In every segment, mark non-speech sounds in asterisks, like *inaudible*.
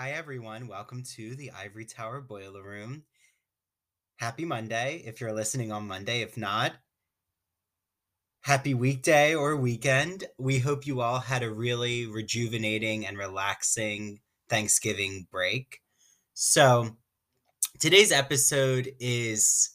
Hi, everyone. Welcome to the Ivory Tower Boiler Room. Happy Monday if you're listening on Monday. If not, happy weekday or weekend. We hope you all had a really rejuvenating and relaxing Thanksgiving break. So, today's episode is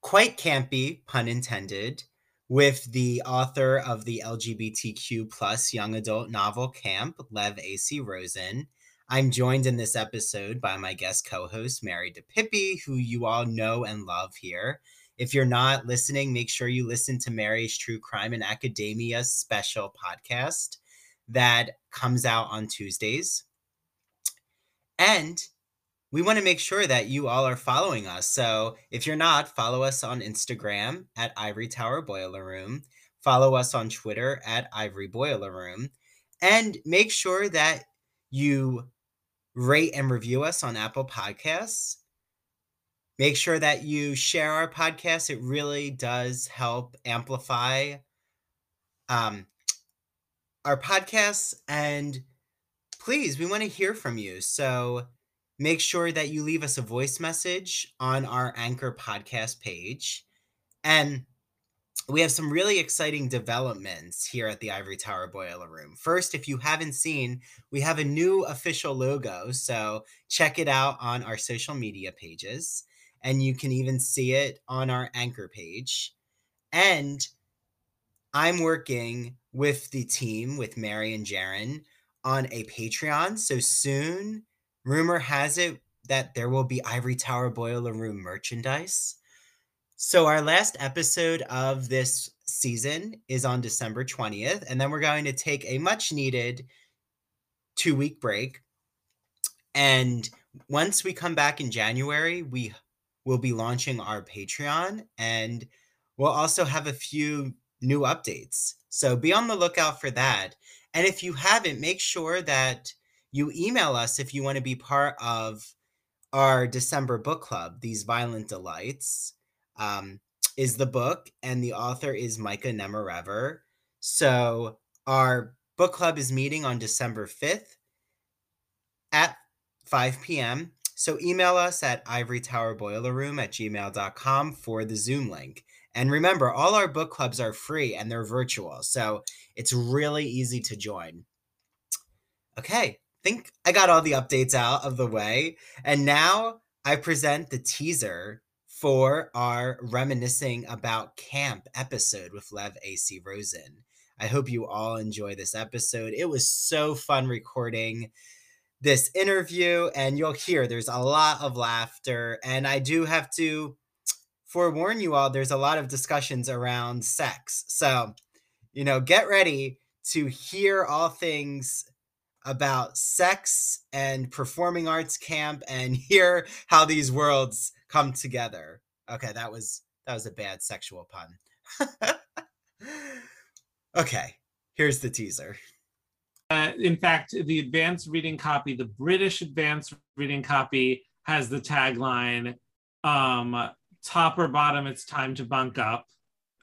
quite campy, pun intended, with the author of the LGBTQ plus young adult novel Camp, Lev A.C. Rosen I'm joined in this episode by my guest co host, Mary DePippi, who you all know and love here. If you're not listening, make sure you listen to Mary's True Crime and Academia special podcast that comes out on Tuesdays. And we want to make sure that you all are following us. So if you're not, follow us on Instagram at Ivory Tower Boiler Room. Follow us on Twitter at Ivory Boiler Room. And make sure that you rate and review us on Apple Podcasts. Make sure that you share our podcast. It really does help amplify um, our podcasts. And please, we want to hear from you. So make sure that you leave us a voice message on our Anchor podcast page. And we have some really exciting developments here at the Ivory Tower Boiler Room. First, if you haven't seen, we have a new official logo. So check it out on our social media pages. And you can even see it on our anchor page. And I'm working with the team, with Mary and Jaron, on a Patreon. So soon, rumor has it that there will be Ivory Tower Boiler Room merchandise. So, our last episode of this season is on December 20th, and then we're going to take a much needed two week break. And once we come back in January, we will be launching our Patreon and we'll also have a few new updates. So, be on the lookout for that. And if you haven't, make sure that you email us if you want to be part of our December book club, These Violent Delights um, is the book, and the author is Micah Nemerever. So our book club is meeting on December 5th at 5 p.m. So email us at ivorytowerboilerroom at gmail.com for the Zoom link. And remember, all our book clubs are free and they're virtual. So it's really easy to join. Okay, I think I got all the updates out of the way. And now I present the teaser for our reminiscing about camp episode with Lev AC Rosen. I hope you all enjoy this episode. It was so fun recording this interview, and you'll hear there's a lot of laughter. And I do have to forewarn you all there's a lot of discussions around sex. So, you know, get ready to hear all things about sex and performing arts camp and *laughs* hear how these worlds come together. Okay, that was that was a bad sexual pun. *laughs* okay, here's the teaser. Uh, in fact, the advanced reading copy, the British advanced reading copy, has the tagline um, top or bottom, it's time to bunk up.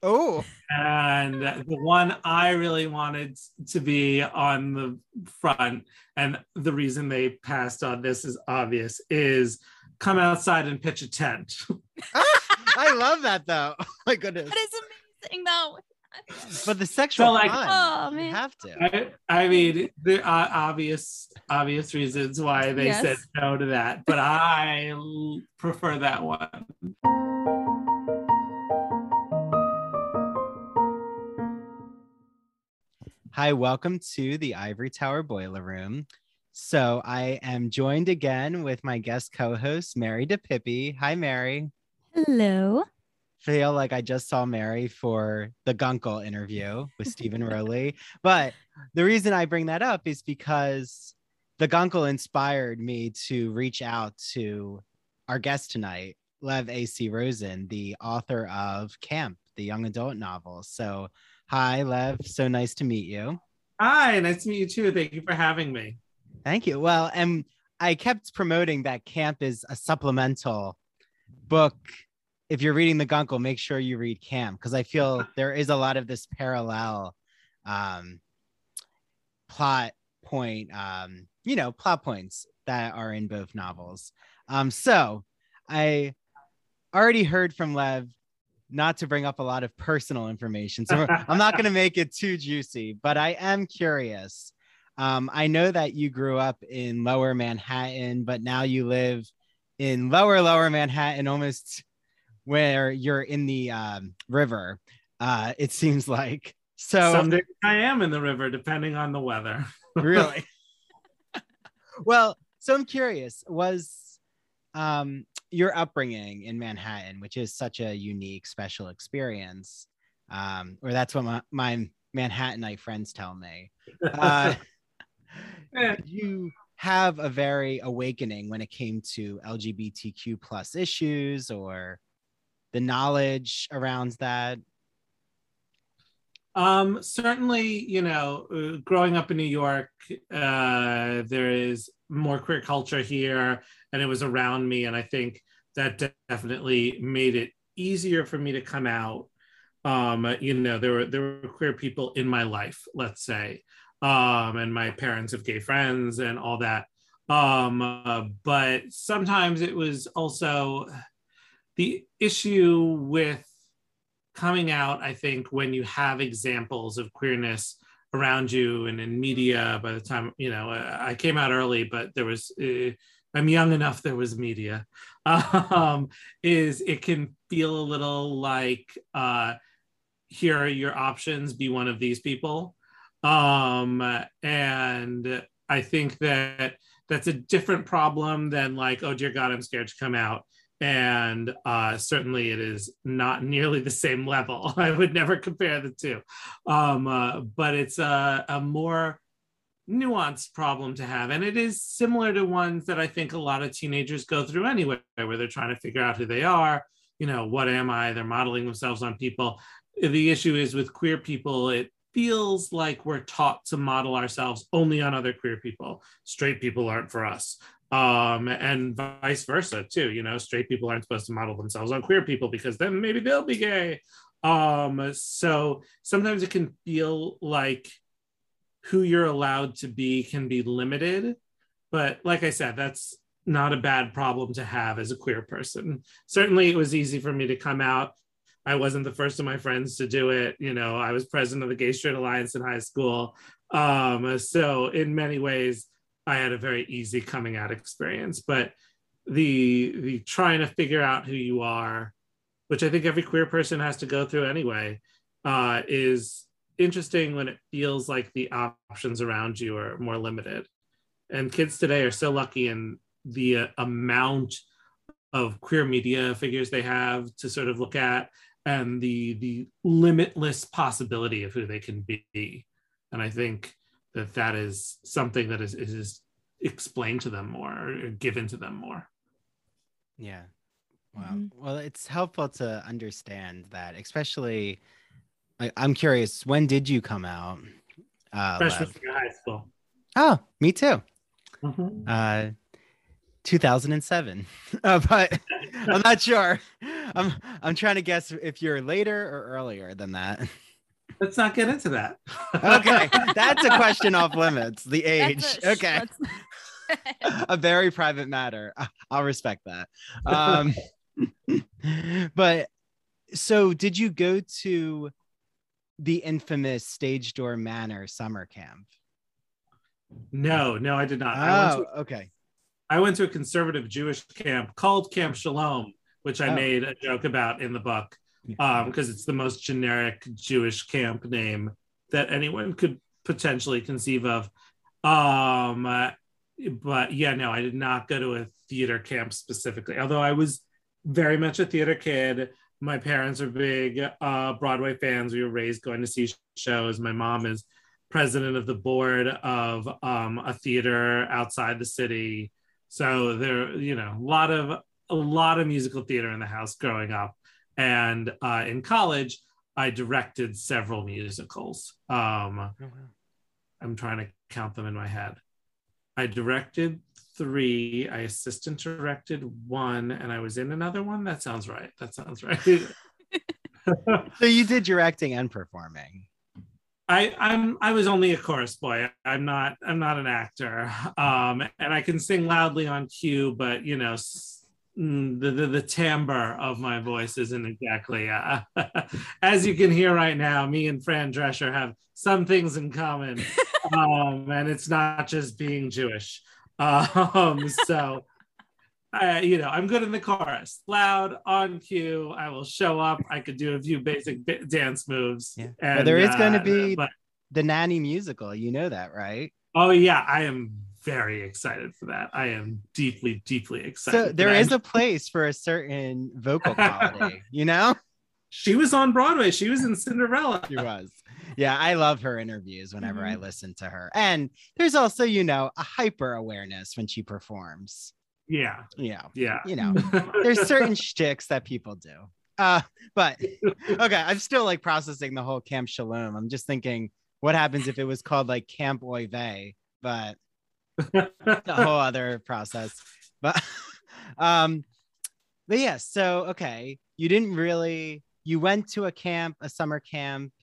Oh. And the one I really wanted to be on the front, and the reason they passed on this is obvious, is come outside and pitch a tent. *laughs* I love that though. *laughs* Oh my goodness. That is amazing though. But the sexual So, like- fun, Oh, you have to. I, I mean, there are obvious obvious reasons why they Yes. said no to that, but I prefer that one. Hi, welcome to the Ivory Tower Boiler Room. So I am joined again with my guest co-host Mary DePippi. Hi, Mary. Hello. Feel like I just saw Mary for the Guncle interview with Steven *laughs* Rowley, but the reason I bring that up is because the Guncle inspired me to reach out to our guest tonight, Lev A.C. Rosen, the author of Camp, the young adult novel. So, hi, Lev. So nice to meet you. Hi, nice to meet you too. Thank you for having me. Thank you. Well, and I kept promoting that Camp is a supplemental book. If you're reading the Guncle, make sure you read Camp because I feel *laughs* there is a lot of this parallel um, plot point, um, you know, plot points that are in both novels. Um, so I already heard from Lev not to bring up a lot of personal information. So *laughs* I'm not going to make it too juicy, but I am curious. Um, I know that you grew up in lower Manhattan, but now you live in lower, lower Manhattan, almost where you're in the um, river. Uh, it seems like. So Someday I am in the river, depending on the weather. *laughs* really? well, so I'm curious, was um, your upbringing in Manhattan, which is such a unique, special experience, um, or that's what my, my Manhattanite friends tell me. Uh, *laughs* Did you have a very awakening when it came to LGBTQ plus issues or the knowledge around that? Um, certainly, you know, uh, growing up in New York, uh, there is more queer culture here, and it was around me, and I think that definitely made it easier for me to come out. Um, you know, there were there were queer people in my life, let's say, um, and my parents have gay friends and all that. Um, uh, but sometimes it was also the issue with coming out, I think, when you have examples of queerness around you and in media by the time, you know, I came out early, but there was, uh, I'm young enough, there was media, *laughs* um, is it can feel a little like, uh, here are your options, be one of these people. Um, and I think that that's a different problem than like, oh dear God, I'm scared to come out and uh, certainly it is not *laughs* nearly the same level. *laughs* I would never compare the two, um, uh, but it's a, a, more nuanced problem to have, and it is similar to ones that I think a lot of teenagers go through anyway, where they're trying to figure out who they are. You know, what am I? They're modeling themselves on people. The issue is with queer people, it feels like we're taught to model ourselves only on other queer people. Straight people aren't for us um, and vice versa too. You know, straight people aren't supposed to model themselves on queer people because then maybe they'll be gay. Um, so sometimes it can feel like who you're allowed to be can be limited. But like I said, that's not a bad problem to have as a queer person. Certainly, it was easy for me to come out. I wasn't the first of my friends to do it. You know, I was president of the Gay Straight Alliance in high school. Um, so, in many ways, I had a very easy coming out experience. But the the trying to figure out who you are, which I think every queer person has to go through anyway, uh, is interesting when it feels like the options around you are more limited. And kids today are so lucky in the uh, amount of queer media figures they have to sort of look at and the the limitless possibility of who they can be. And I think that that is something that is, is explained to them more or given to them more. Yeah. Wow. Mm-hmm. Well, it's helpful to understand that, especially. I, I'm curious, when did you come out? Uh, Freshman year high school. Oh, me too. Mhm. Uh, 2007. *laughs* Uh, but *laughs* I'm not sure. I'm I'm trying to guess if you're later or earlier than that. Let's not get into that. Okay, *laughs* that's a question off limits. The age. A- okay. that's- a very private matter. I- I'll respect that. Um, but so, did you go to the infamous Stage Door Manor summer camp? no, no, I did not. I went, Oh, to, okay. I went to a conservative Jewish camp called Camp Shalom, which I Oh. made a joke about in the book because it's the most generic Jewish camp name that anyone could potentially conceive of. Um, uh, but yeah, no, I did not go to a theater camp specifically, although I was very much a theater kid. My parents are big uh, Broadway fans. We were raised going to see shows. My mom is president of the board of um, a theater outside the city. So there, you know, a lot of a lot of musical theater in the house growing up. And uh, in college, I directed several musicals. Um, I'm trying to count them in my head. I directed three. I assistant directed one, and I was in another one. That sounds right. That sounds right. *laughs* *laughs* So you did your acting and performing. I I'm I was only a chorus boy. I'm not I'm not an actor. Um, and I can sing loudly on cue, but you know, mm, the the, the timbre of my voice isn't exactly. Uh, *laughs* as you can hear right now, me and Fran Drescher have some things in common, *laughs* um, and it's not just being Jewish. Um, so. I, you know, I'm good in the chorus, loud on cue. I will show up. I could do a few basic dance moves. Yeah. And, Well, there is going to uh, be but- the nanny musical. You know that, right? Oh yeah, I am very excited for that. I am deeply, deeply excited. So there is a place for a certain vocal quality, *laughs* you know? She was on Broadway. She was in Cinderella. She was. Yeah, I love her interviews whenever I Mhm. listen to her. And there's also, you know, a hyper awareness when she performs. Yeah, Yeah. yeah. You know, there's certain *laughs* shticks that people do. Uh, but okay, I'm still like processing the whole Camp Shalom. I'm just thinking, what happens if it was called like Camp Oy Vey, but the *laughs* whole other process. But *laughs* um, but yeah, so okay, you didn't really you went to a camp, a summer camp.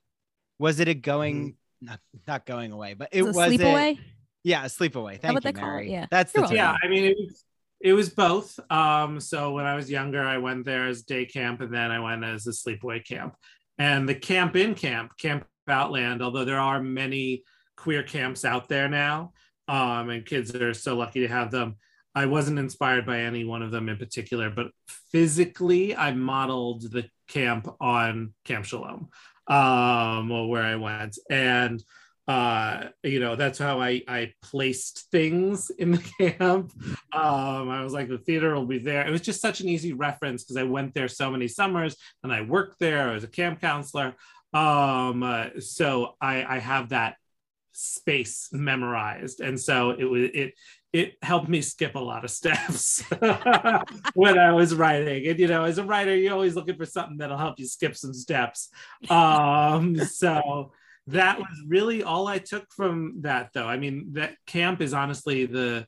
Was it a going not not going away, but it It's a was it, sleepaway. yeah, a sleepaway. Thank you, they call? Mary. Yeah. That's the You're term. yeah, I mean, it was, it was both. Um, so when I was younger, I went there as day camp, and then I went as a sleepaway camp. And the camp in camp, Camp Outland, although there are many queer camps out there now, um, and kids are so lucky to have them. I wasn't inspired by any one of them in particular, but physically, I modeled the camp on Camp Shalom, um, where I went, and uh you know that's how i i placed things in the *laughs* camp. Um i was like the theater will be there. It was just such an easy reference because i went there so many summers and i worked there. I was a camp counselor. Um uh, so i i have that space memorized. And so it was it it helped me skip a lot of steps *laughs* when I was writing. And you know, as a writer, you're always looking for something that'll help you skip some steps. Um, so that was really all I took from that though. I mean, that camp is honestly the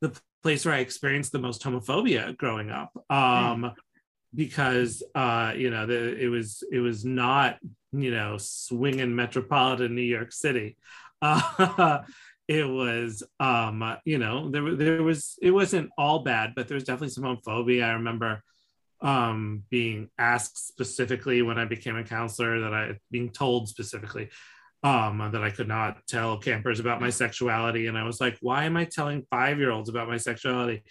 the place where I experienced the most homophobia growing up. Um because uh you know the, it was it was not you know swinging metropolitan New York City. Uh, *laughs* it was um you know there there was it wasn't all bad but there was definitely some homophobia i remember um being asked specifically when i became a counselor that i being told specifically um that i could not tell campers about my sexuality. And i was like why am i telling five year olds about my sexuality?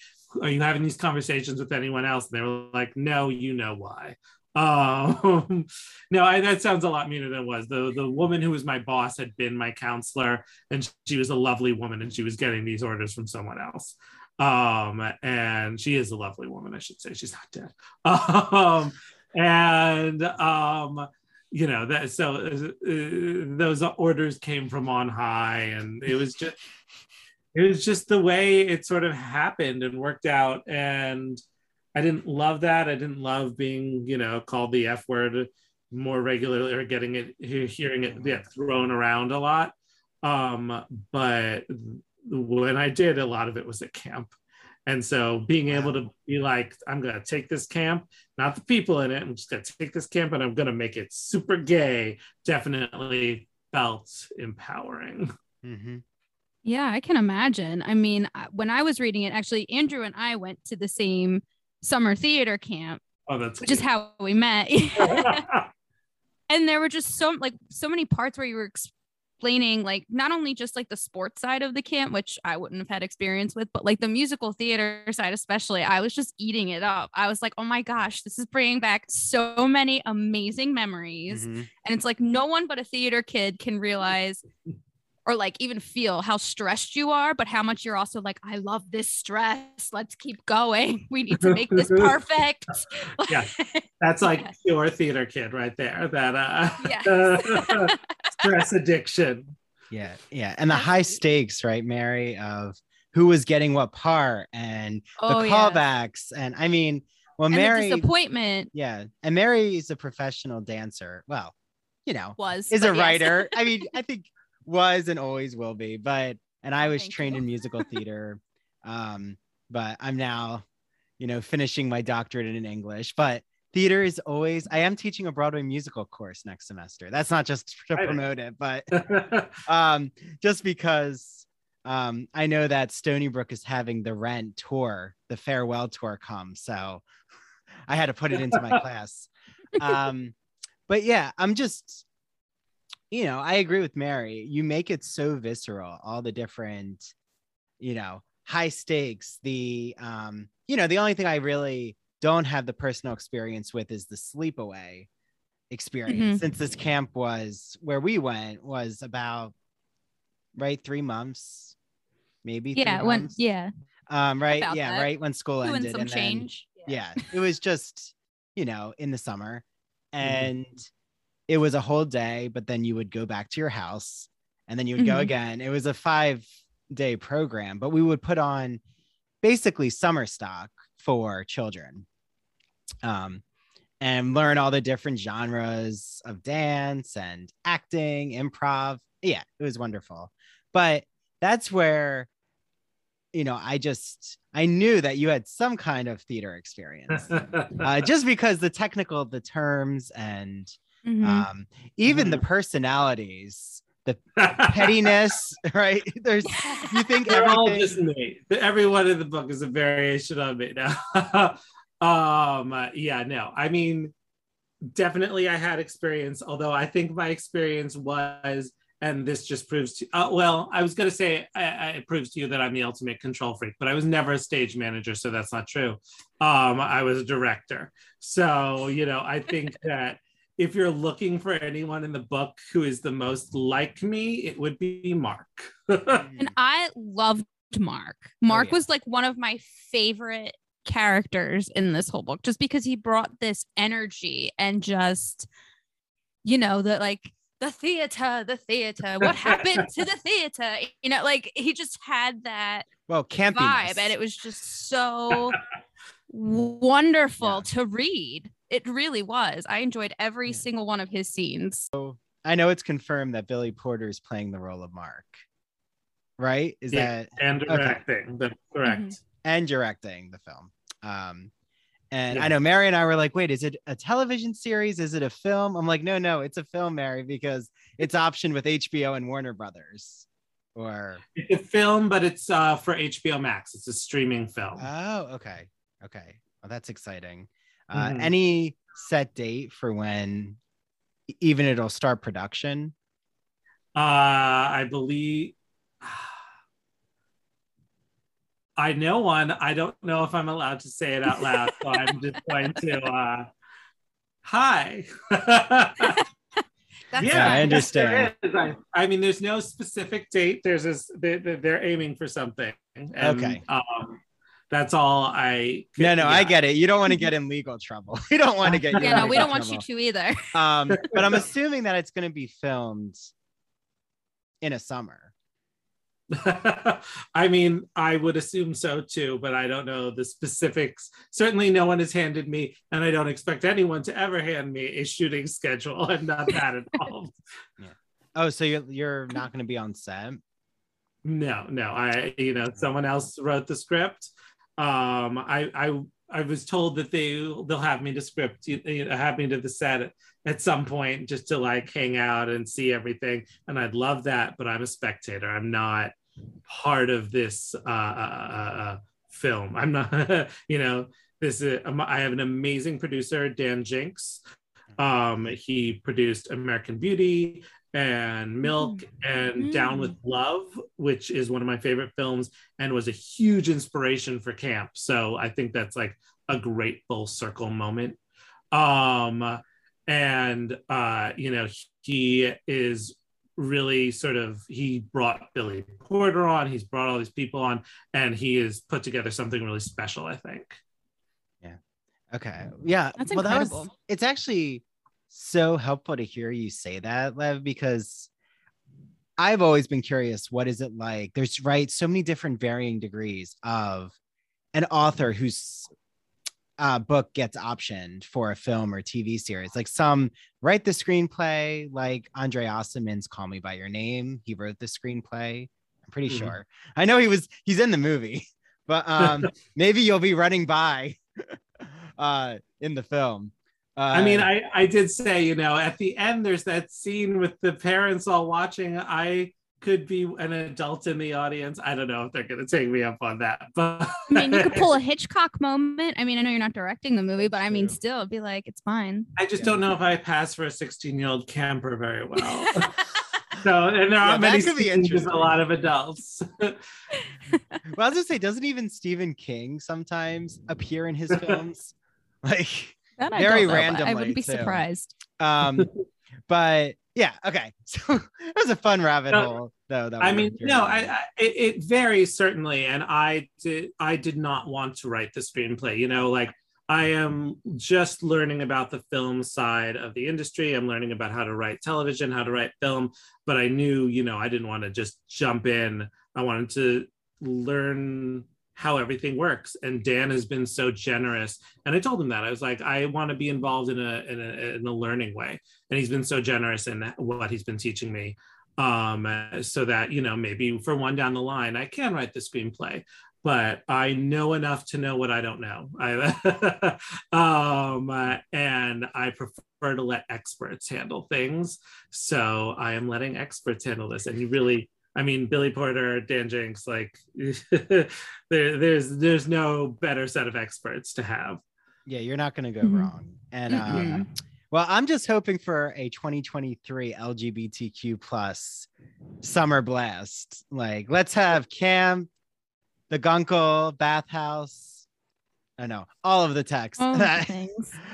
Are you having these conversations with anyone else? And they were like no you know why. *laughs* Um no I, that sounds a lot meaner than it was. The the woman who was my boss had been my counselor and she was a lovely woman and she was getting these orders from someone else um and she is a lovely woman i should say. She's not dead. *laughs* Um and um you know that so uh, those orders came from on high and it was just it was just the way it sort of happened and worked out. And i didn't love that. I didn't love being you know called the f word more regularly or getting it hearing it yeah, thrown around a lot. Um but when i did a lot of it was at camp and so being able to be like i'm gonna take this camp not the people in it i'm just gonna take this camp and i'm gonna make it super gay definitely felt empowering Mhm. Yeah, I can imagine. I mean, when I was reading it, actually, Andrew and I went to the same summer theater camp, oh that's which is how we met. *laughs* *laughs* and there were just so like so many parts where you were explaining like not only just like the sports side of the camp, which I wouldn't have had experience with, but like the musical theater side, especially. I was just eating it up. I was like, oh my gosh, this is bringing back so many amazing memories. Mhm. And it's like no one but a theater kid can realize or like even feel how stressed you are, but how much you're also like, I love this stress. Let's keep going. We need to make this *laughs* perfect. Yeah. *laughs* that's like Yes. pure theater kid right there that uh Yes. *laughs* stress addiction Yeah, yeah, and the high stakes, right, Mary, of who was getting what part and oh, the yeah. callbacks, and I mean, well, And Mary, the disappointment yeah, and Mary is a professional dancer. Well, you know, was is but a yes. writer. I mean, *laughs* I think was and always will be, but and I was Thank trained you. in musical *laughs* theater, um, but I'm now, you know, finishing my doctorate in English. But theater is always i am teaching a broadway musical course next semester. That's not just to promote it but *laughs* um just because um i know that stony brook is having the rent tour the farewell tour come so *laughs* i had to put it into my *laughs* class. Um but yeah i'm just you know i agree with mary. You make it so visceral all the different you know high stakes the um you know the only thing i really don't have the personal experience with is the sleepaway experience Mhm. since this camp was where we went was about right three months maybe three Yeah, when yeah, um right about yeah that. right when school doing ended some and then- change. yeah it was just you know in the summer Mm-hmm. and it was a whole day but then you would go back to your house and then you would go Mhm. again it was a five day program but we would put on basically summer stock for children um and learn all the different genres of dance and acting improv yeah it was wonderful but that's where you know i just i knew that you had some kind of theater experience uh, *laughs* just because the technical the terms and Mhm. um, even the personalities the *laughs* pettiness right there's you think They're all just me. Everyone in the book is a variation of me now. *laughs* um, uh, yeah, no, I mean, definitely I had experience, although I think my experience was, and this just proves to, uh, well, I was going to say I, I, it proves to you that I'm the ultimate control freak, but I was never a stage manager, so that's not true. Um, I was a director. So, you know, I think *laughs* that if you're looking for anyone in the book who is the most like me, it would be Mark. *laughs* And I loved Mark. Mark yeah. was like one of my favorite characters in this whole book just because he brought this energy and just, you know, the like the theater, the theater, what happened to the theater? You know, like he just had that well campiness vibe and it was just so *laughs* wonderful Yeah. to read. It really was. I enjoyed every Yeah. single one of his scenes. So i know it's confirmed that billy porter is playing the role of mark right is Yeah. that and Okay. directing. That's correct. Mm-hmm. And directing the film. Um, and I know Mary and I were like, wait, is it a television series? Is it a film? I'm like, no, no, it's a film, Mary, because it's optioned with HBO and Warner Brothers. Or It's a film, but it's uh, for HBO Max. It's a streaming film. oh, okay, okay, well, that's exciting. Uh, Mhm. Any set date for when even it'll start production? Uh, I believe. I know one. I don't know if I'm allowed to say it out loud, so I'm just going to. Uh, hi. *laughs* That's Yeah, I understand. there is. I, I mean, there's no specific date. There's this. They, they- they're aiming for something. And, Okay. Um, that's all I. could- No, no, I get it. You don't want to get in legal trouble. *laughs* We don't want to get. Yeah, no, we don't want you to either. Um, but I'm *laughs* assuming that it's going to be filmed in a summer. *laughs* I mean, I would assume so too, but I don't know the specifics. Certainly, no one has handed me, and I don't expect anyone to ever hand me a shooting schedule. *laughs* I'm not that *laughs* involved. Oh, so you're you're not going to be on set? No, no. I, you know, someone else wrote the script. Um, I, I, I was told that they they'll have me to script, you know, have me to the set at some point just to like hang out and see everything, and I'd love that. But I'm a spectator. I'm not part of this uh, uh, uh, uh, film. I'm not, *laughs* you know, this is. um, I have an amazing producer, Dan Jinks. Um, he produced American Beauty and Milk and Down with Love, which is one of my favorite films and was a huge inspiration for camp. So I think that's like a great full circle moment. Um, and uh, you know, he is really sort of he brought Billy Porter on, he's brought all these people on, and he has put together something really special, I think. Yeah. Okay. Yeah. That's well, that was incredible. it's actually so helpful to hear you say that, Lev, because I've always been curious what is it like? There's right so many different varying degrees of an author whose uh, book gets optioned for a film or TV series. Like some write the screenplay, like Andre Aciman's Call Me by Your Name. He wrote the screenplay. I'm pretty Mhm. sure. I know he was he's in the movie, *laughs* but um *laughs* maybe you'll be running by *laughs* uh in the film. I mean, Uh, I I did say, you know, at the end there's that scene with the parents all watching. I could be an adult in the audience. I don't know if they're going to take me up on that, *laughs* but I mean, you could pull a Hitchcock moment. I mean, I know you're not directing the movie, but I mean, True. still, it'd be like, it's fine. I just Yeah. don't know if I pass for a 16 year old camper very well. *laughs* so, and there Yeah, aren't many that could be scenes with a lot of adults. *laughs* well, I was gonna say, doesn't even Stephen King sometimes appear in his films? Like, That I Very don't know, I wouldn't be too. surprised. um, *laughs* but yeah, okay. *laughs* So it was a fun rabbit No, hole, though. That I mean, no, I, I it, it varies certainly, and I did I did not want to write the screenplay. You know, like I am just learning about the film side of the industry. I'm learning about how to write television, how to write film, but I knew, you know, I didn't want to just jump in. I wanted to learn how everything works. And Dan has been so generous. And I told him that I was like, I want to be involved in a in a, in a learning way. And he's been so generous in what he's been teaching me um so that you know maybe for one down the line i can write the screenplay but i know enough to know what i don't know I, *laughs* um and i prefer to let experts handle things so i am letting experts handle this and you really i mean billy porter dan jinks like *laughs* there, there's there's no better set of experts to have yeah, you're not gonna go Mhm. wrong. And um, Mm-mm. well, I'm just hoping for a 2023 LGBTQ plus summer blast. Like, let's have Cam, the Guncle, Bathhouse. I know all of the text. All *laughs* the. I mean,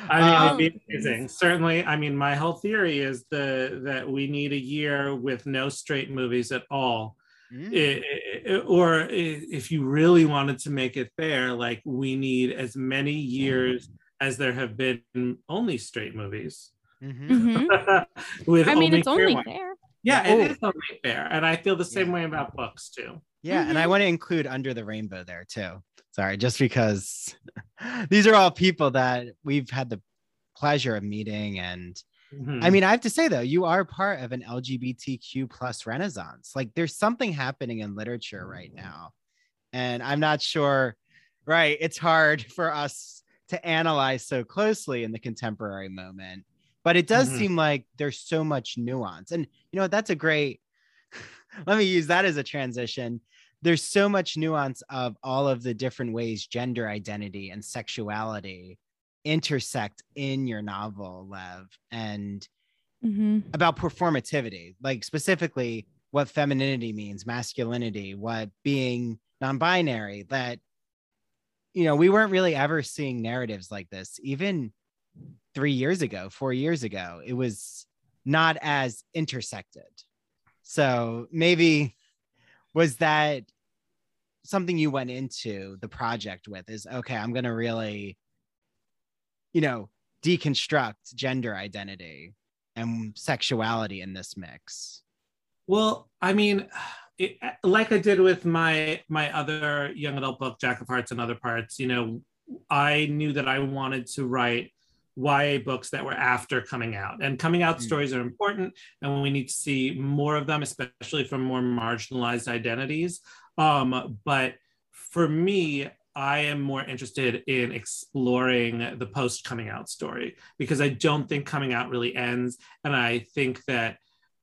Um, it'd be amazing. Certainly, I mean, my whole theory is the that we need a year with no straight movies at all. Mm. I- I- or if you really wanted to make it fair, like we need as many years as there have been only straight movies. Mhm. Mhm. *laughs* with I mean, it's only ones. fair. Yeah, Oh. it is only fair, and I feel the same Yeah. way about books too. Yeah, and I Mhm. want to include Under the Rainbow there too. Sorry, just because *laughs* these are all people that we've had the pleasure of meeting and Mhm. I mean, I have to say though, you are part of an LGBTQ plus renaissance. Like there's something happening in literature right now. And I'm not sure, right? It's hard *laughs* for us to analyze so closely in the contemporary moment, but it does Mhm. seem like there's so much nuance. And you know, that's a great let me use that as a transition. There's so much nuance of all of the different ways gender identity and sexuality intersect in your novel, Lev, and Mhm. about performativity, like specifically what femininity means, masculinity, what being non-binary, that you know, we weren't really ever seeing narratives like this even 3 years ago, 4 years ago. It was not as intersected. So maybe was that something you went into the project with is okay, I'm going to really you know, deconstruct gender identity and sexuality in this mix. Well, I mean, it, like I did with my my other young adult book, Jack of Hearts and Other Parts, you know, I knew that I wanted to write YA books that were after coming out. And coming out Mm. stories are important, and we need to see more of them, especially from more marginalized identities. Um, but for me, I am more interested in exploring the post coming out story because I don't think coming out really ends. And I think that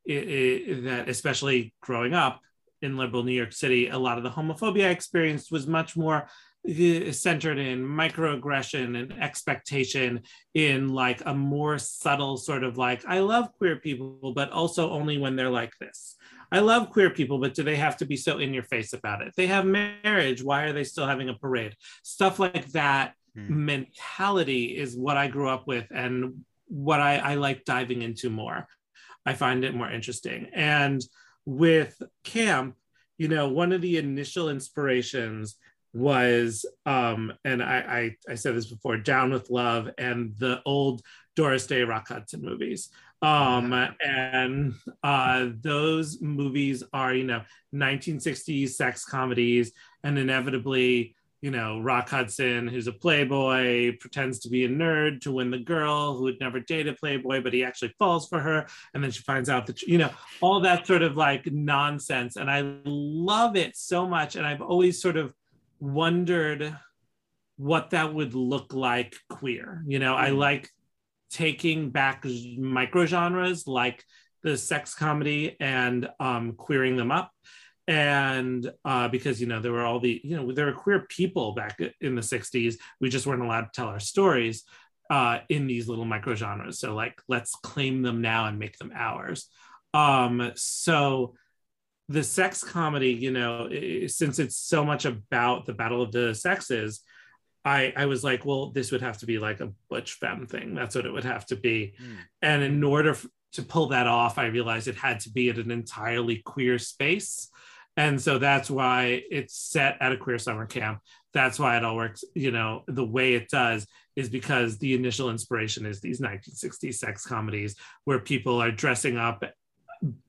it, it, that especially growing up in liberal New York City, a lot of the homophobia I experienced was much more uh, centered in microaggression and expectation in like a more subtle sort of like I love queer people, but also only when they're like this. I love queer people, but do they have to be so in your face about it? They have marriage. Why are they still having a parade? Stuff like that Hmm. mentality is what I grew up with and what I, I like diving into more. I find it more interesting. And with camp, you know, one of the initial inspirations was, um, and I, I, I said this before, Down with Love and the old Doris Day Rock Hudson movies. Um, and uh, those movies are, you know, 1960s sex comedies, and inevitably, you know, Rock Hudson, who's a playboy, pretends to be a nerd to win the girl who had never dated a Playboy, but he actually falls for her. And then she finds out that, you know, all that sort of like nonsense. And I love it so much. And I've always sort of wondered what that would look like queer. You know, I like taking back micro genres like the sex comedy and um, queering them up. And uh, because you know there were all the you know there were queer people back in the 60s we just weren't allowed to tell our stories uh, in these little micro genres so like let's claim them now and make them ours. Um, so the sex comedy you know since it's so much about the battle of the sexes I, I was like, well, this would have to be like a butch femme thing. That's what it would have to be. Mm. And in order f- to pull that off, I realized it had to be at an entirely queer space. And so that's why it's set at a queer summer camp. That's why it all works, you know, the way it does is because the initial inspiration is these 1960s sex comedies where people are dressing up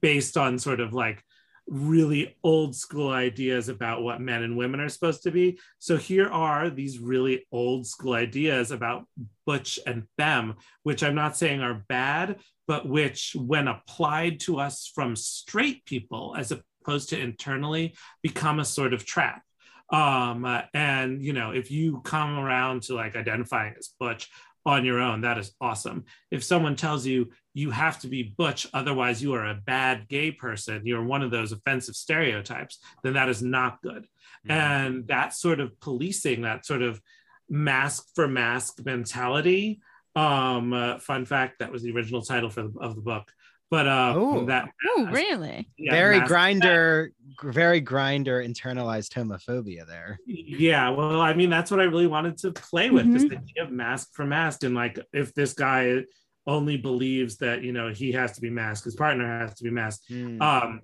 based on sort of like really old school ideas about what men and women are supposed to be. So here are these really old school ideas about butch and femme, which I'm not saying are bad, but which, when applied to us from straight people as opposed to internally, become a sort of trap. Um, and you know, if you come around to like identifying as butch on your own, that is awesome. If someone tells you you have to be butch, otherwise you are a bad gay person, you're one of those offensive stereotypes, then that is not good. Mm-hmm. And that sort of policing, that sort of masc for masc mentality um, uh, fun fact: that was the original title for the, of the book. But uh, oh, that oh, really? Yeah, very Grindr, very Grindr internalized homophobia there. Yeah, well, I mean, that's what I really wanted to play with mm-hmm. this idea of masc for masc, and like if this guy only believes that you know he has to be masked, his partner has to be masked. Mm. Um,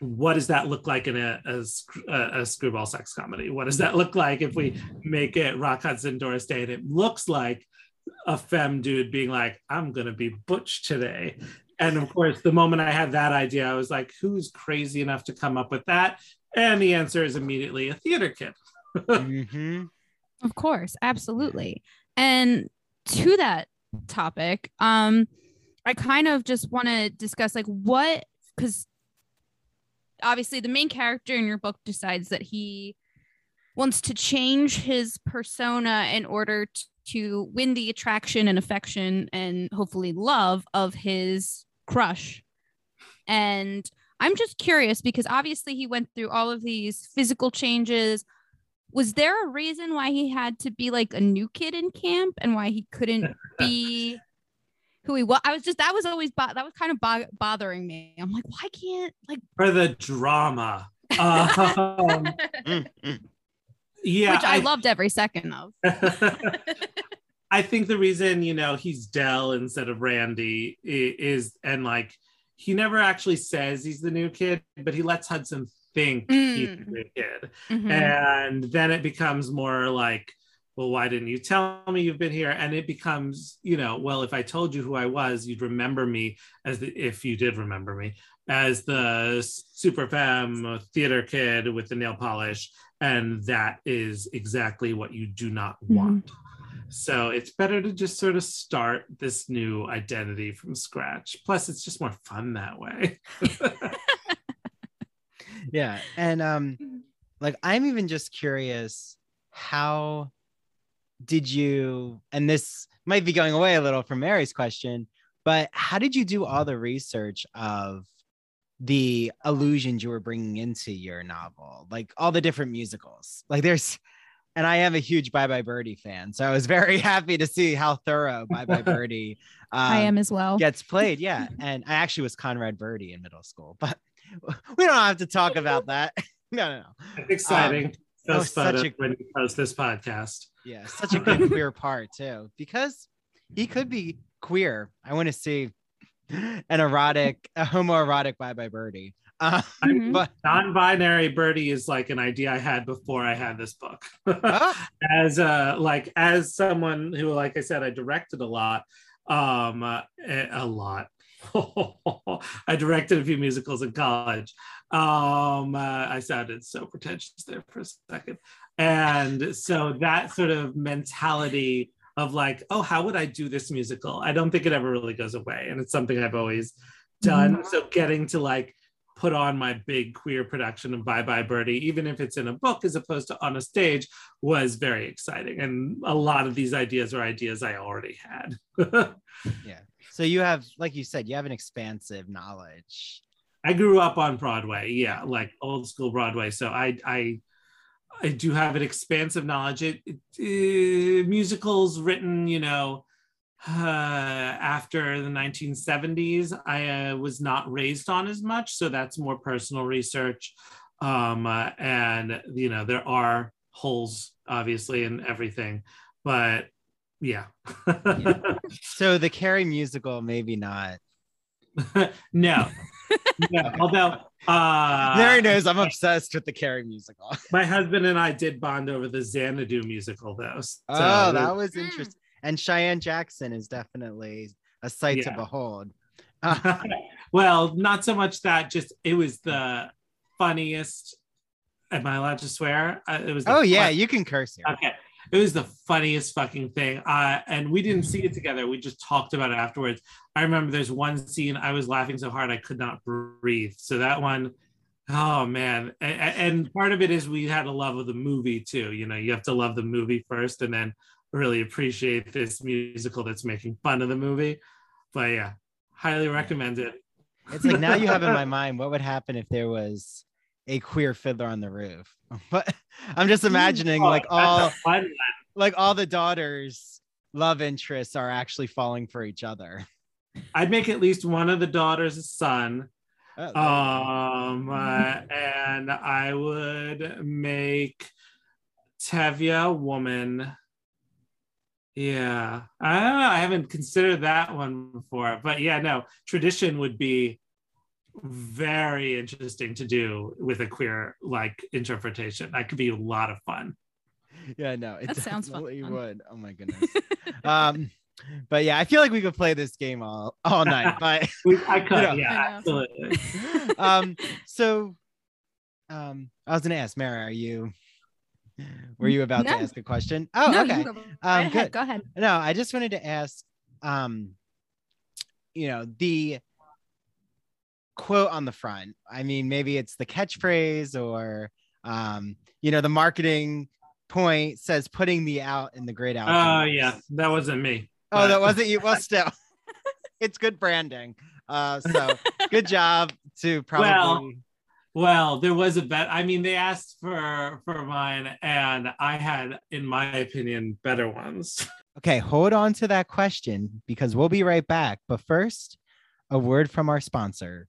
what does that look like in a, a, a, screwball sex comedy? What does that look like if we make it Rock Hudson, Doris Day? And it looks like a femme dude being like, I'm gonna be butch today. And of course, the moment I had that idea, I was like, who's crazy enough to come up with that? And the answer is immediately a theater kid. *laughs* mm-hmm. Of course, absolutely. And to that topic, um, I kind of just want to discuss like what because obviously the main character in your book decides that he wants to change his persona in order to win the attraction and affection and hopefully love of his crush. And I'm just curious because obviously he went through all of these physical changes. Was there a reason why he had to be like a new kid in camp and why he couldn't *laughs* be who he was? I was just that was always bo- that was kind of bo- bothering me. I'm like, why can't like for the drama? *laughs* Um, yeah which i, I loved every second of *laughs* i think the reason you know he's dell instead of randy is and like he never actually says he's the new kid but he lets hudson think mm. he's new kid mm-hmm. and then it becomes more like well why didn't you tell me you've been here and it becomes you know well if i told you who i was you'd remember me as the, if you did remember me as the super femme theater kid with the nail polish and that is exactly what you do not mm-hmm. want so it's better to just sort of start this new identity from scratch plus it's just more fun that way *laughs* yeah and um like i'm even just curious how did you and this might be going away a little from mary's question but how did you do all the research of the illusions you were bringing into your novel, like all the different musicals. Like there's, and I am a huge Bye Bye Birdie fan, so I was very *laughs* happy to see how thorough Bye Bye *laughs* Birdie. Um, I am as well. Gets played, yeah. *laughs* And I actually was Conrad Birdie in middle school, but *laughs* we don't have to talk about that. *laughs* no, no, no. exciting. Um, such a, when you post this podcast. Yeah, such a good queer part too, because he could be queer. I want to see an erotic, a homoerotic Bye Bye Birdie. *laughs* Uh, mm-hmm. but non-binary birdie is like an idea I had before I had this book. oh. As uh, like as someone who, like I said, I directed a lot, um, uh, a lot. *laughs* I directed a few musicals in college. Um, uh, I sounded so pretentious there for a second, and so that sort of mentality of like, oh, how would I do this musical? I don't think it ever really goes away. And it's something I've always done. Mm-hmm. So getting to like put on my big queer production of Bye Bye Birdie, even if it's in a book as opposed to on a stage, was very exciting. And a lot of these ideas are ideas I already had. *laughs* yeah. So you have, like you said, you have an expansive knowledge. I grew up on Broadway, yeah, like old school Broadway. So I I I do have an expansive knowledge. It, it, musicals written, you know, uh, after the 1970s, I uh, was not raised on as much. So that's more personal research. Um, uh, and, you know, there are holes, obviously, in everything. But yeah. yeah. *laughs* So the Carrie musical, maybe not. *laughs* no. yeah, although uh Mary knows I'm obsessed with the Carrie musical. *laughs* my husband and I did bond over the Xanadu musical though. So oh, that was interesting and Cheyenne Jackson is definitely a sight yeah. to behold. well, not so much that, just it was the funniest. Am I allowed to swear? Uh, it was. Oh yeah, fun- you can curse here. Okay, it was the funniest fucking thing. Uh, and we didn't see it together. We just talked about it afterwards. I remember there's one scene I was laughing so hard I could not breathe. So that one, oh man. And, and part of it is we had a love of the movie too. You know, you have to love the movie first, and then really appreciate this musical that's making fun of the movie. But yeah, highly recommend it. It's like now you have in my *laughs* mind what would happen if there was a queer fiddler on the roof. *laughs* But I'm just imagining oh, like all like all the daughters' love interests are actually falling for each other. I'd make at least one of the daughters a son. Oh, um, uh, and I would make Tevye a woman yeah, I don't know. I haven't considered that one before, but yeah, no, tradition would be very interesting to do with a queer like interpretation. That could be a lot of fun. Yeah, no, it that sounds definitely fun. *laughs* would. Oh my goodness. um, but yeah, I feel like we could play this game all all night. *laughs* But we, I *laughs* could, you know. yeah, absolutely. um, so, um, I was gonna ask Mara, are you were you about no. to ask a question? Oh, no, okay. Go, go, um, ahead, good. go ahead. No, I just wanted to ask, um, you know, the quote on the front. I mean, maybe it's the catchphrase or, um, you know, the marketing point says putting me out in the great out. Oh, uh, yeah. That wasn't me. Oh, but... that wasn't you. Well, *laughs* still, *laughs* it's good branding. Uh, so *laughs* good job to probably. Well, well, there was a bet. I mean, they asked for for mine, and I had, in my opinion, better ones. Okay, hold on to that question because we'll be right back. But first, a word from our sponsor.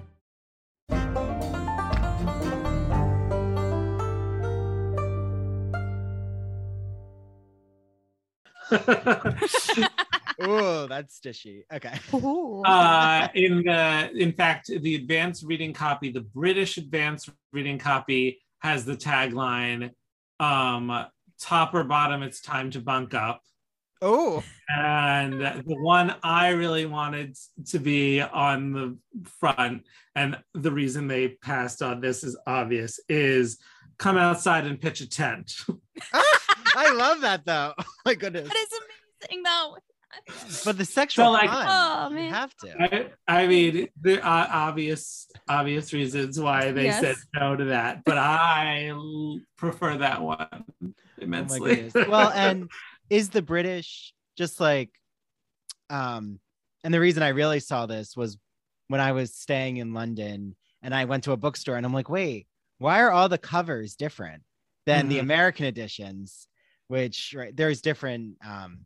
Oh, that's stishy. Okay. Uh, in the, in fact, the advanced reading copy, the British advanced reading copy has the tagline, um, "Top or bottom, it's time to bunk up." Oh. And the one I really wanted to be on the front, and the reason they passed on this is obvious, is come outside and pitch a tent. *laughs* I love that though. *laughs* Oh my goodness. That is amazing though. But the sexual so, like, oh man, you have to. I, I mean, the uh, obvious obvious reasons why they yes. said no to that, but I prefer that one immensely. Oh well, *laughs* and is the British just like, um, and the reason I really saw this was when I was staying in London and I went to a bookstore and I'm like, wait, why are all the covers different than mm-hmm. the American editions? Which right there's different um,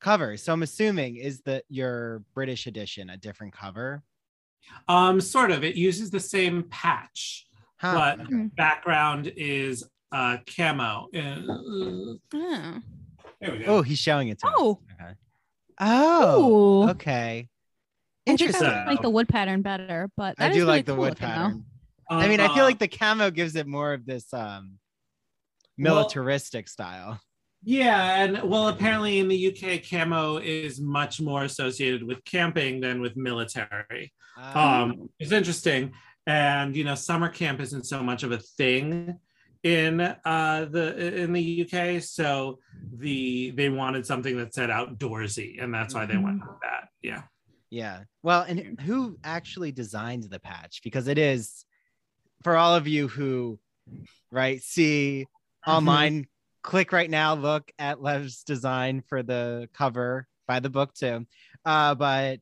covers. So I'm assuming is that your British edition a different cover? Um, sort of. It uses the same patch, huh. but background is uh, camo. Uh, oh. There we go. Oh, he's showing it to us. Oh. Okay. Oh, Ooh. okay. I I Interesting. Interesting. like the wood pattern better, but I that do really like the cool wood looking, though. pattern. I mean, I feel Uh, like the camo gives it more of this um Well- militaristic style. Yeah, and well, apparently in the UK, camo is much more associated with camping than with military. Ah, Um, it's interesting, and you know, summer camp isn't so much of a thing in uh the in the UK, so the they wanted something that said outdoorsy, and that's why they went with that. Yeah. yeah. Well, and who actually designed the patch? Because it is for all of you who right see Mm-hmm. online, click right now, look at Lev's design for the cover by the book too. Uh, but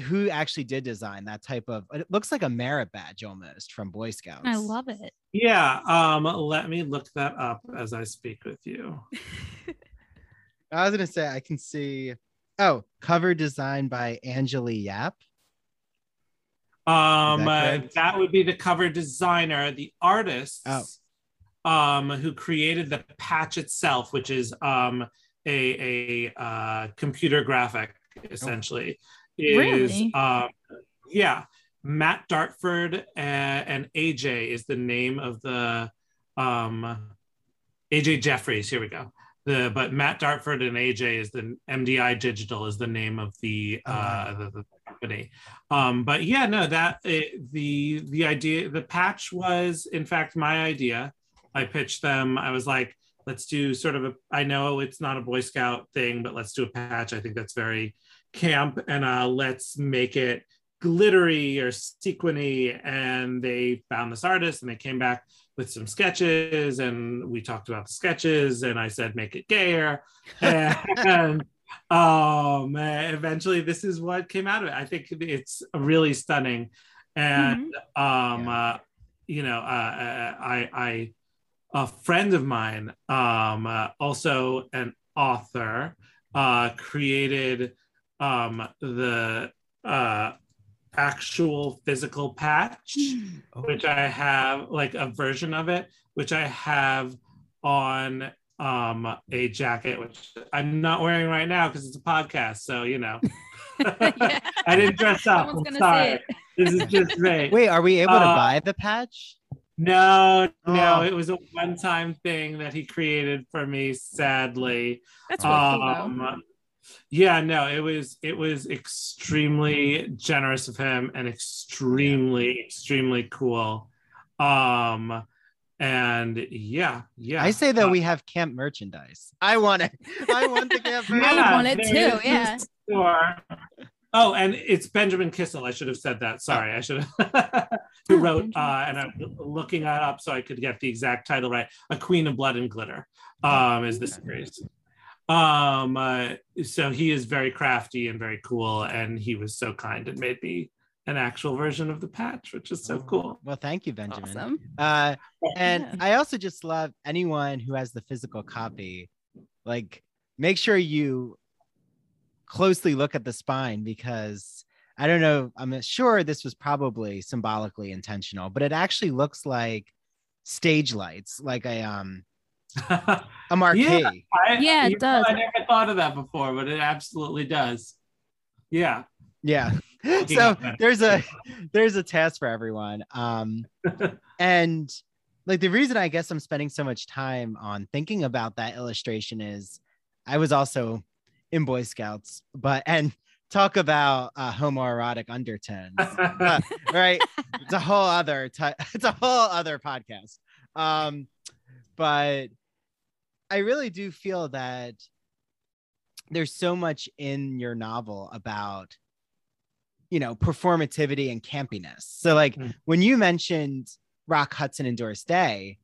who actually did design that type of it looks like a merit badge almost from Boy Scouts. I love it. Yeah. Um. Let me look that up as I speak with you. *laughs* I was gonna say I can see. Oh, cover design by Angeli Yap. Um, that uh, that would be the cover designer, the artists, Oh. Um, who created the patch itself, which is um a a uh, computer graphic essentially. Is Really? um, yeah, Matt Dartford and, and AJ is the name of the um AJ Jeffries. Here we go. The but Matt Dartford and AJ is the MDI Digital is the name of the Oh, uh the, the company. Um, but yeah, no, that it, the the idea the patch was in fact my idea. I pitched them. I was like, let's do sort of a. I know it's not a Boy Scout thing, but let's do a patch. I think that's very camp, and uh, let's make it glittery or sequiny. And they found this artist, and they came back with some sketches, and we talked about the sketches, and I said make it gayer, *laughs* and um eventually this is what came out of it i think it's really stunning and um uh you know uh i i a friend of mine um uh, also an author uh created um the uh actual physical patch which i have like a version of it which i have on um a jacket which i'm not wearing right now because it's a podcast so you know. *laughs* *laughs* I didn't dress up. Someone's i'm gonna sorry. see this is just me. Wait, are we able to Uh, buy the patch? No no Oh. it was a one-time thing that he created for me sadly That's really cool, um yeah no it was it was extremely generous of him and extremely extremely cool um and yeah yeah I say that Uh, we have camp merchandise. I want it. I want the camp *laughs* I would want it there too, yeah. store. Oh, and it's Benjamin Kissel. I should have said that. Sorry, I should have. *laughs* Who Oh, wrote? Uh, and I'm looking that up so I could get the exact title right. A Queen of Blood and Glitter um, is the series. Um, uh, so he is very crafty and very cool, and he was so kind and made me an actual version of the patch, which is so cool. Well, thank you, Benjamin. Awesome. Uh, and Yeah. I also just love anyone who has the physical copy. Like, make sure you closely look at the spine because I don't know. I'm sure this was probably symbolically intentional, but it actually looks like stage lights, like a um *laughs* a marquee. I, Yeah, it you know, does. I never thought of that before, but it absolutely does. Yeah. Yeah. *laughs* So there's a *laughs* there's a task for everyone. Um and like the reason I guess I'm spending so much time on thinking about that illustration is I was also in Boy Scouts, but and talk about uh, homoerotic undertones. Uh, *laughs* right it's a whole other ty- *laughs* it's a whole other podcast um but i really do feel that there's so much in your novel about you know performativity and campiness so like Mm. when you mentioned rock hudson and doris day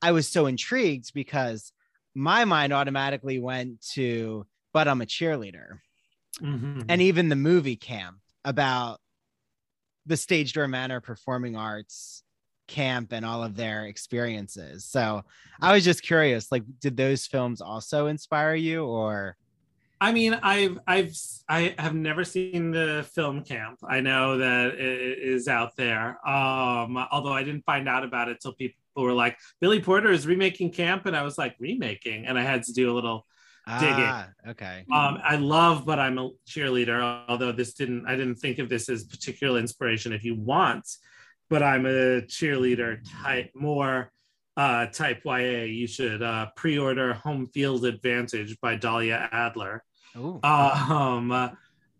i was so intrigued because my mind automatically went to but i'm a cheerleader Mhm. and even the movie camp about the stage door manor performing arts camp and all of their experiences so i was just curious like did those films also inspire you or I mean, I've I've I have never seen the film camp. I know that it is out there. Um, although I didn't find out about it till people were like, Billy Porter is remaking Camp, and I was like, remaking, and I had to do a little digging. Ah, okay. Um, I love, but I'm a cheerleader. Although this didn't, I didn't think of this as particular inspiration. If you want, but I'm a cheerleader type more uh, type YA. You should uh, pre-order Home Field Advantage by Dahlia Adler. Ooh. Um,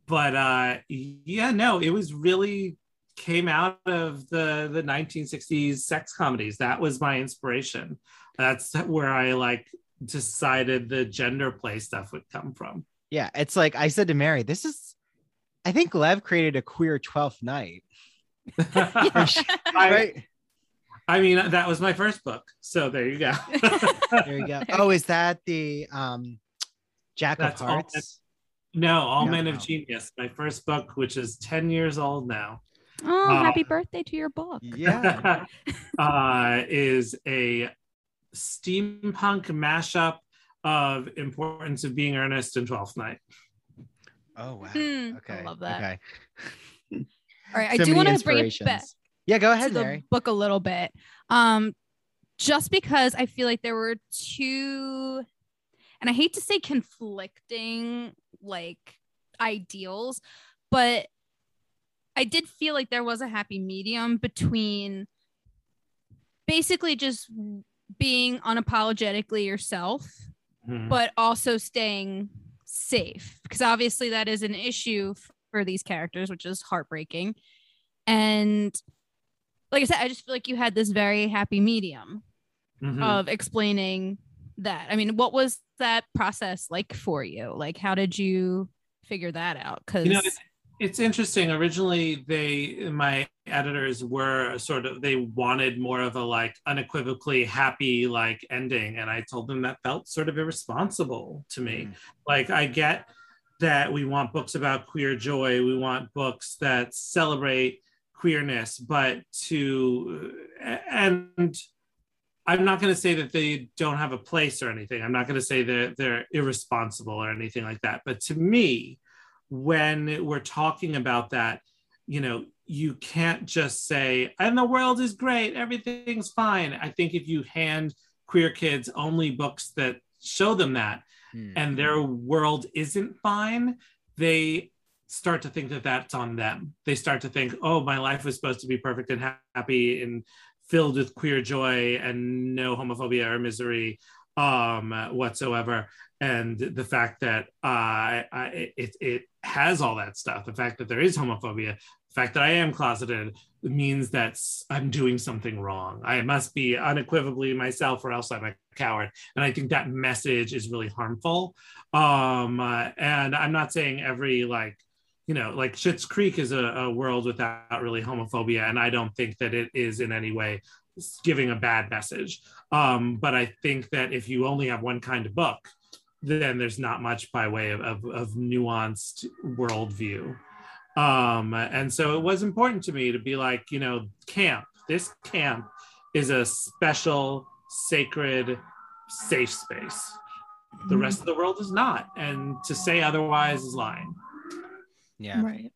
but uh, yeah, no, it was really came out of the the 1960s sex comedies. That was my inspiration. That's where I like decided the gender play stuff would come from. yeah, it's like I said to Mary, this is I think Lev created a queer 12th night. *laughs* I, Right. I mean, that was my first book. So there you go. *laughs* There you go. Oh, is that the um Jack That's of all Hearts? no, All No, Men no. of Genius, my first book, which is 10 years old now. oh, Uh, happy birthday to your book. Yeah. *laughs* uh, is a steampunk mashup of importance of being earnest and 12th night. Oh wow. I Okay. love that. Okay. All right, I So do want to bring it back. Yeah, go to ahead, the Mary. book a little bit. Um, just because I feel like there were two, and I hate to say conflicting like ideals, but I did feel like there was a happy medium between basically just being unapologetically yourself Mhm. but also staying safe because obviously that is an issue for these characters which is heartbreaking and like i said i just feel like you had this very happy medium Mhm. of explaining that i mean what was that process like for you like how did you figure that out because you know it's, interesting. Originally they my editors were sort of they wanted more of a like unequivocally happy like ending. And i told them that felt sort of irresponsible to me. Mm. like i get that we want books about queer joy. We want books that celebrate queerness. But to and i'm not going to say that they don't have a place or anything. I'm not going to say that they're irresponsible or anything like that. But to me when we're talking about that, you know, you can't just say, and the world is great, everything's fine. I think if you hand queer kids only books that show them that Hmm. and their world isn't fine, they start to think that that's on them. They start to think, oh, my life was supposed to be perfect and happy and filled with queer joy and no homophobia or misery um, whatsoever. And the fact that uh, I, it, it has all that stuff, the fact that there is homophobia, the fact that I am closeted means that i'm doing something wrong. I must be unequivocally myself or else I'm a coward. And I think that message is really harmful. Um, uh, and I'm not saying every like, you know, like Schitt's Creek is a, a world without really homophobia, and I don't think that it is in any way giving a bad message. Um, but I think that if you only have one kind of book, then there's not much by way of, of, of nuanced worldview. Um, and so it was important to me to be like, you know, camp, this camp is a special, sacred, safe space. The Mm-hmm. rest of the world is not. And to say otherwise is lying. Yeah. right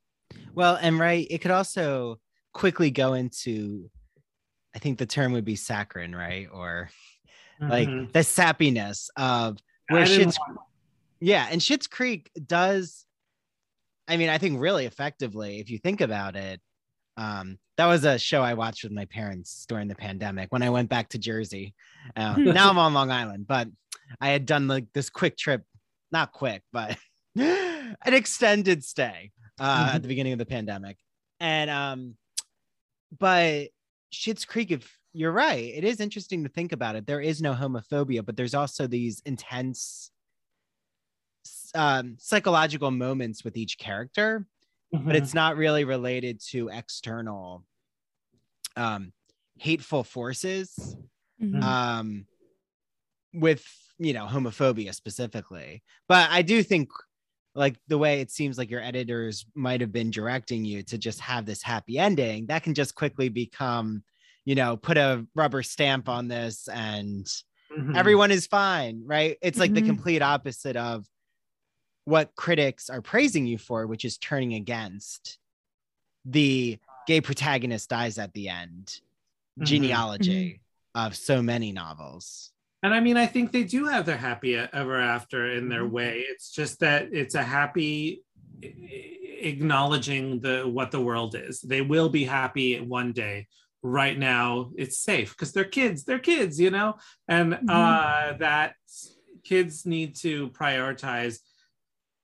Well, and right, it could also quickly go into I think the term would be saccharine, right? Or like Mhm. the sappiness of where Schitt's yeah, and Schitt's Creek does I mean, I think really effectively, if you think about it. Um, that was a show I watched with my parents during the pandemic when I went back to Jersey. Uh, *laughs* now I'm on Long Island, but I had done like this quick trip, not quick, but *laughs* an extended stay uh, at the beginning of the pandemic. And um, but Schitt's Creek, if you're right, it is interesting to think about it. There is no homophobia, but there's also these intense um, psychological moments with each character, but it's not really related to external um, hateful forces Mhm. um, with you know homophobia specifically. But I do think like the way it seems like your editors might have been directing you to just have this happy ending that can just quickly become you know put a rubber stamp on this and Mhm. everyone is fine right it's like the Mhm. complete opposite of what critics are praising you for which is turning against the gay protagonist dies at the end Mhm. genealogy of so many novels. And I mean, I think they do have their happy ever after in their Mhm. way. It's just that it's a happy acknowledging the what the world is. They will be happy one day. Right now, it's safe because they're kids. They're kids, you know, and Mhm. uh, that kids need to prioritize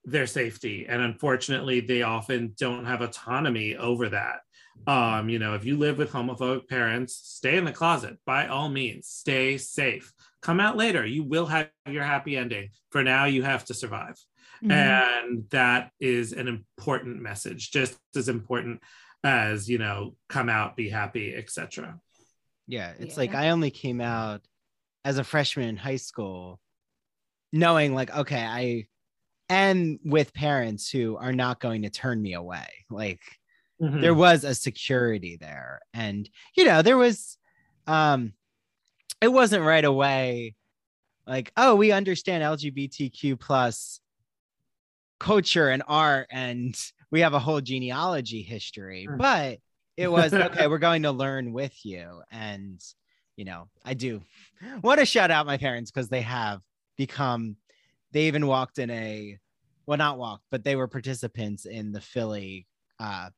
their safety, and unfortunately, they often don't have autonomy over that. Um, you know, if you live with homophobic parents, stay in the closet by all means. Stay safe. Come out later. You will have your happy ending. For now, you have to survive Mhm. and that is an important message just as important as you know come out be happy etc Yeah, it's like I only came out as a freshman in high school, knowing like, okay, I and with parents who are not going to turn me away. Like Mm-hmm. there was a security there. And you know, there was um it wasn't right away like, oh, we understand LGBTQ plus culture and art and we have a whole genealogy history, Mm. but it was okay, *laughs* we're going to learn with you. And you know, I do want to shout out my parents because they have become they even walked in a well not walked, but they were participants in the Philly uh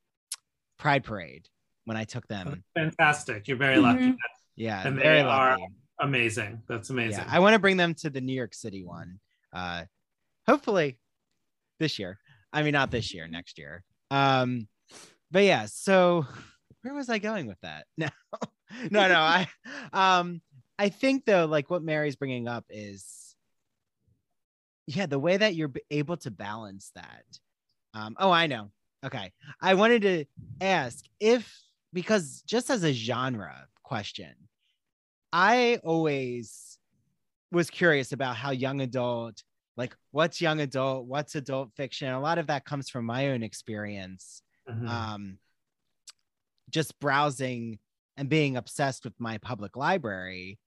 Pride Parade when I took them. fantastic you're very lucky Mhm. Yeah, And they very are lucky. amazing that's amazing Yeah, I want to bring them to the New York City one. Uh hopefully this year. I mean not this year, next year. Um but yeah, so where was I going with that? *laughs* No. no, no, I um I think though like what Mary's bringing up is yeah, the way that you're able to balance that. Um oh, I know. Okay. I wanted to ask if because just as a genre question, I always was curious about how young adult, like what's young adult, what's adult fiction. A lot of that comes from my own experience. Mhm. Um, just browsing and being obsessed with my public library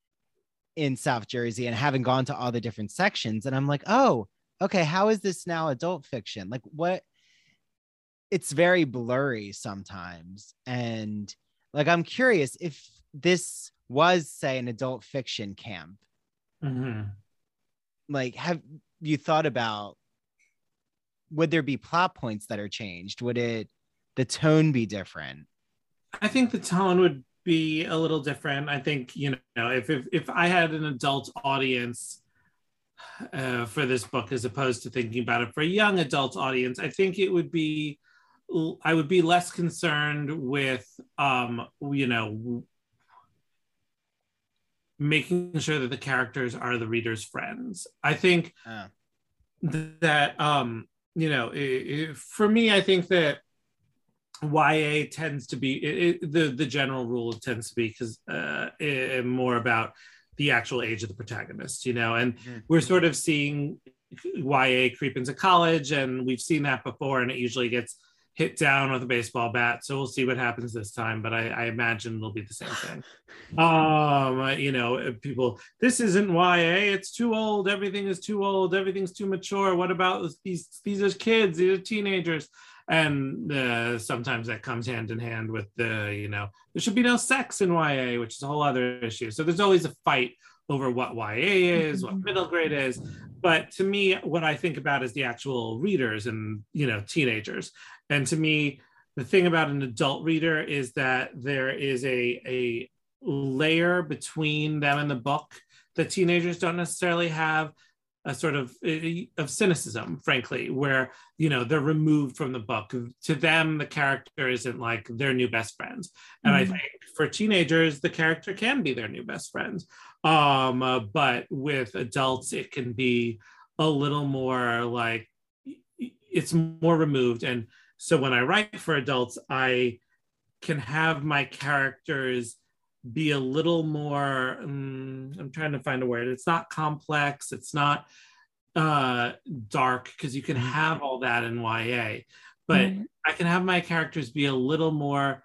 in South Jersey and having gone to all the different sections. And I'm like, oh, okay, how is this now adult fiction? Like, what? It's very blurry sometimes. And like, I'm curious if this was, say, an adult fiction camp Mhm. like have you thought about would there be plot points that are changed would it the tone be different I think the tone would be a little different. I think you know if if, if I had an adult audience uh, for this book as opposed to thinking about it for a young adult audience, I think it would be I would be less concerned with um you know making sure that the characters are the reader's friends. I think Oh. that um you know i i for me i think that ya tends to be it, it, the the general rule tends to be because uh more about the actual age of the protagonist you know and Mhm. we're sort of seeing ya creep into college and we've seen that before and it usually gets hit down with a baseball bat so we'll see what happens this time but i, I imagine it'll be the same thing. *laughs* Um you know people this isn't ya it's too old everything is too old everything's too mature what about these these are kids these are teenagers? And uh, sometimes that comes hand in hand with the you know there should be no sex in ya which is a whole other issue. So there's always a fight over what ya is what middle grade is. But to me what i think about is the actual readers and you know teenagers and to me the thing about an adult reader is that there is a a layer between them and the book that teenagers don't necessarily have a sort of of cynicism frankly where you know they're removed from the book. To them the character isn't like their new best friend. And i Mhm. think for teenagers the character can be their new best friend. Um uh, but with adults it can be a little more like it's more removed and so when i write for adults i can have my characters be a little more um, i'm trying to find a word. It's not complex. It's not uh dark because you can have all that in ya but Right. i can have my characters be a little more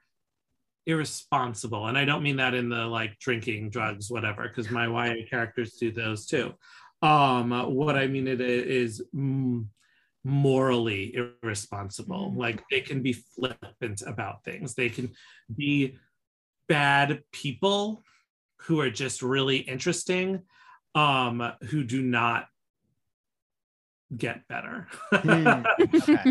irresponsible. And i don't mean that in the like drinking drugs whatever because my ya characters do those too. Um what i mean it is mm, morally irresponsible. Mhm. like they can be flippant about things. They can be bad people who are just really interesting um who do not get better. Hmm,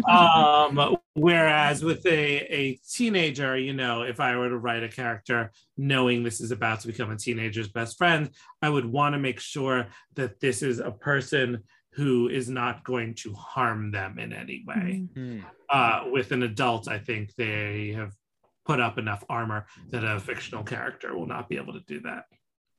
*laughs* um whereas with a a teenager you know if i were to write a character knowing this is about to become a teenager's best friend i would want to make sure that this is a person who is not going to harm them in any way Hmm. uh with an adult i think they have put up enough armor that a fictional character will not be able to do that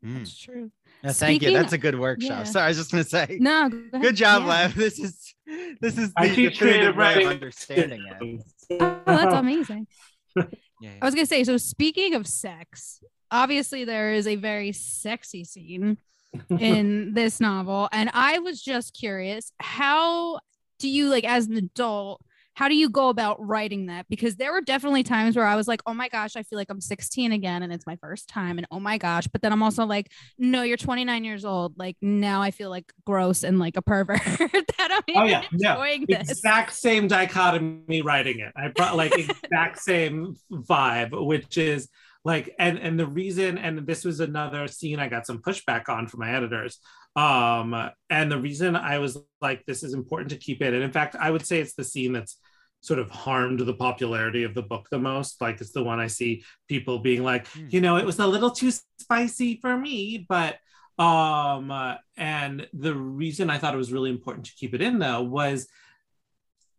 Hmm. That's true. No, thank you. That's a good workshop. yeah. Sorry, I was just gonna say. No, go. Good job, Yeah. Lev. This is this is I the definitive creative way of understanding it. *laughs* Oh, that's amazing. *laughs* Yeah, I was gonna say. So speaking of sex, obviously there is a very sexy scene *laughs* in this novel, and I was just curious, how do you like as an adult? How do you go about writing that? Because there were definitely times where I was like, "Oh my gosh, I feel like I'm 16 again, and it's my first time." And oh my gosh, but then I'm also like, "No, you're 29 years old. Like now, I feel like gross and like a pervert *laughs* that I'm Oh, yeah, enjoying this." exact same dichotomy writing it. I brought like exact same vibe, which is like, and and the reason, and this was another scene I got some pushback on from my editors. Um, and the reason I was like, this is important to keep it, and in fact, I would say it's the scene that's sort of harmed the popularity of the book the most. Like it's the one I see people being like, Hmm. you know, it was a little too spicy for me, but um uh, and the reason i thought it was really important to keep it in though was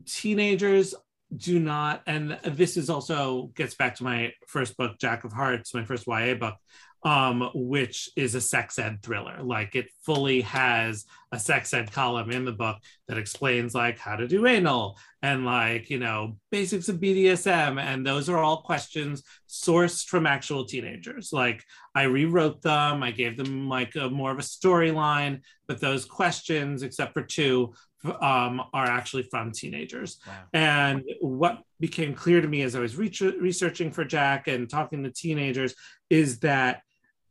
teenagers do not and this is also gets back to my first book jack of hearts my first ya book um which is a sex ed thriller like it fully has a sex ed column in the book that explains like how to do anal and like you know basics of bdsm and those are all questions sourced from actual teenagers like I rewrote them. I gave them like a more of a storyline, but those questions, except for two, um, are actually from teenagers. Wow. And what became clear to me as I was re- researching for Jack and talking to teenagers is that,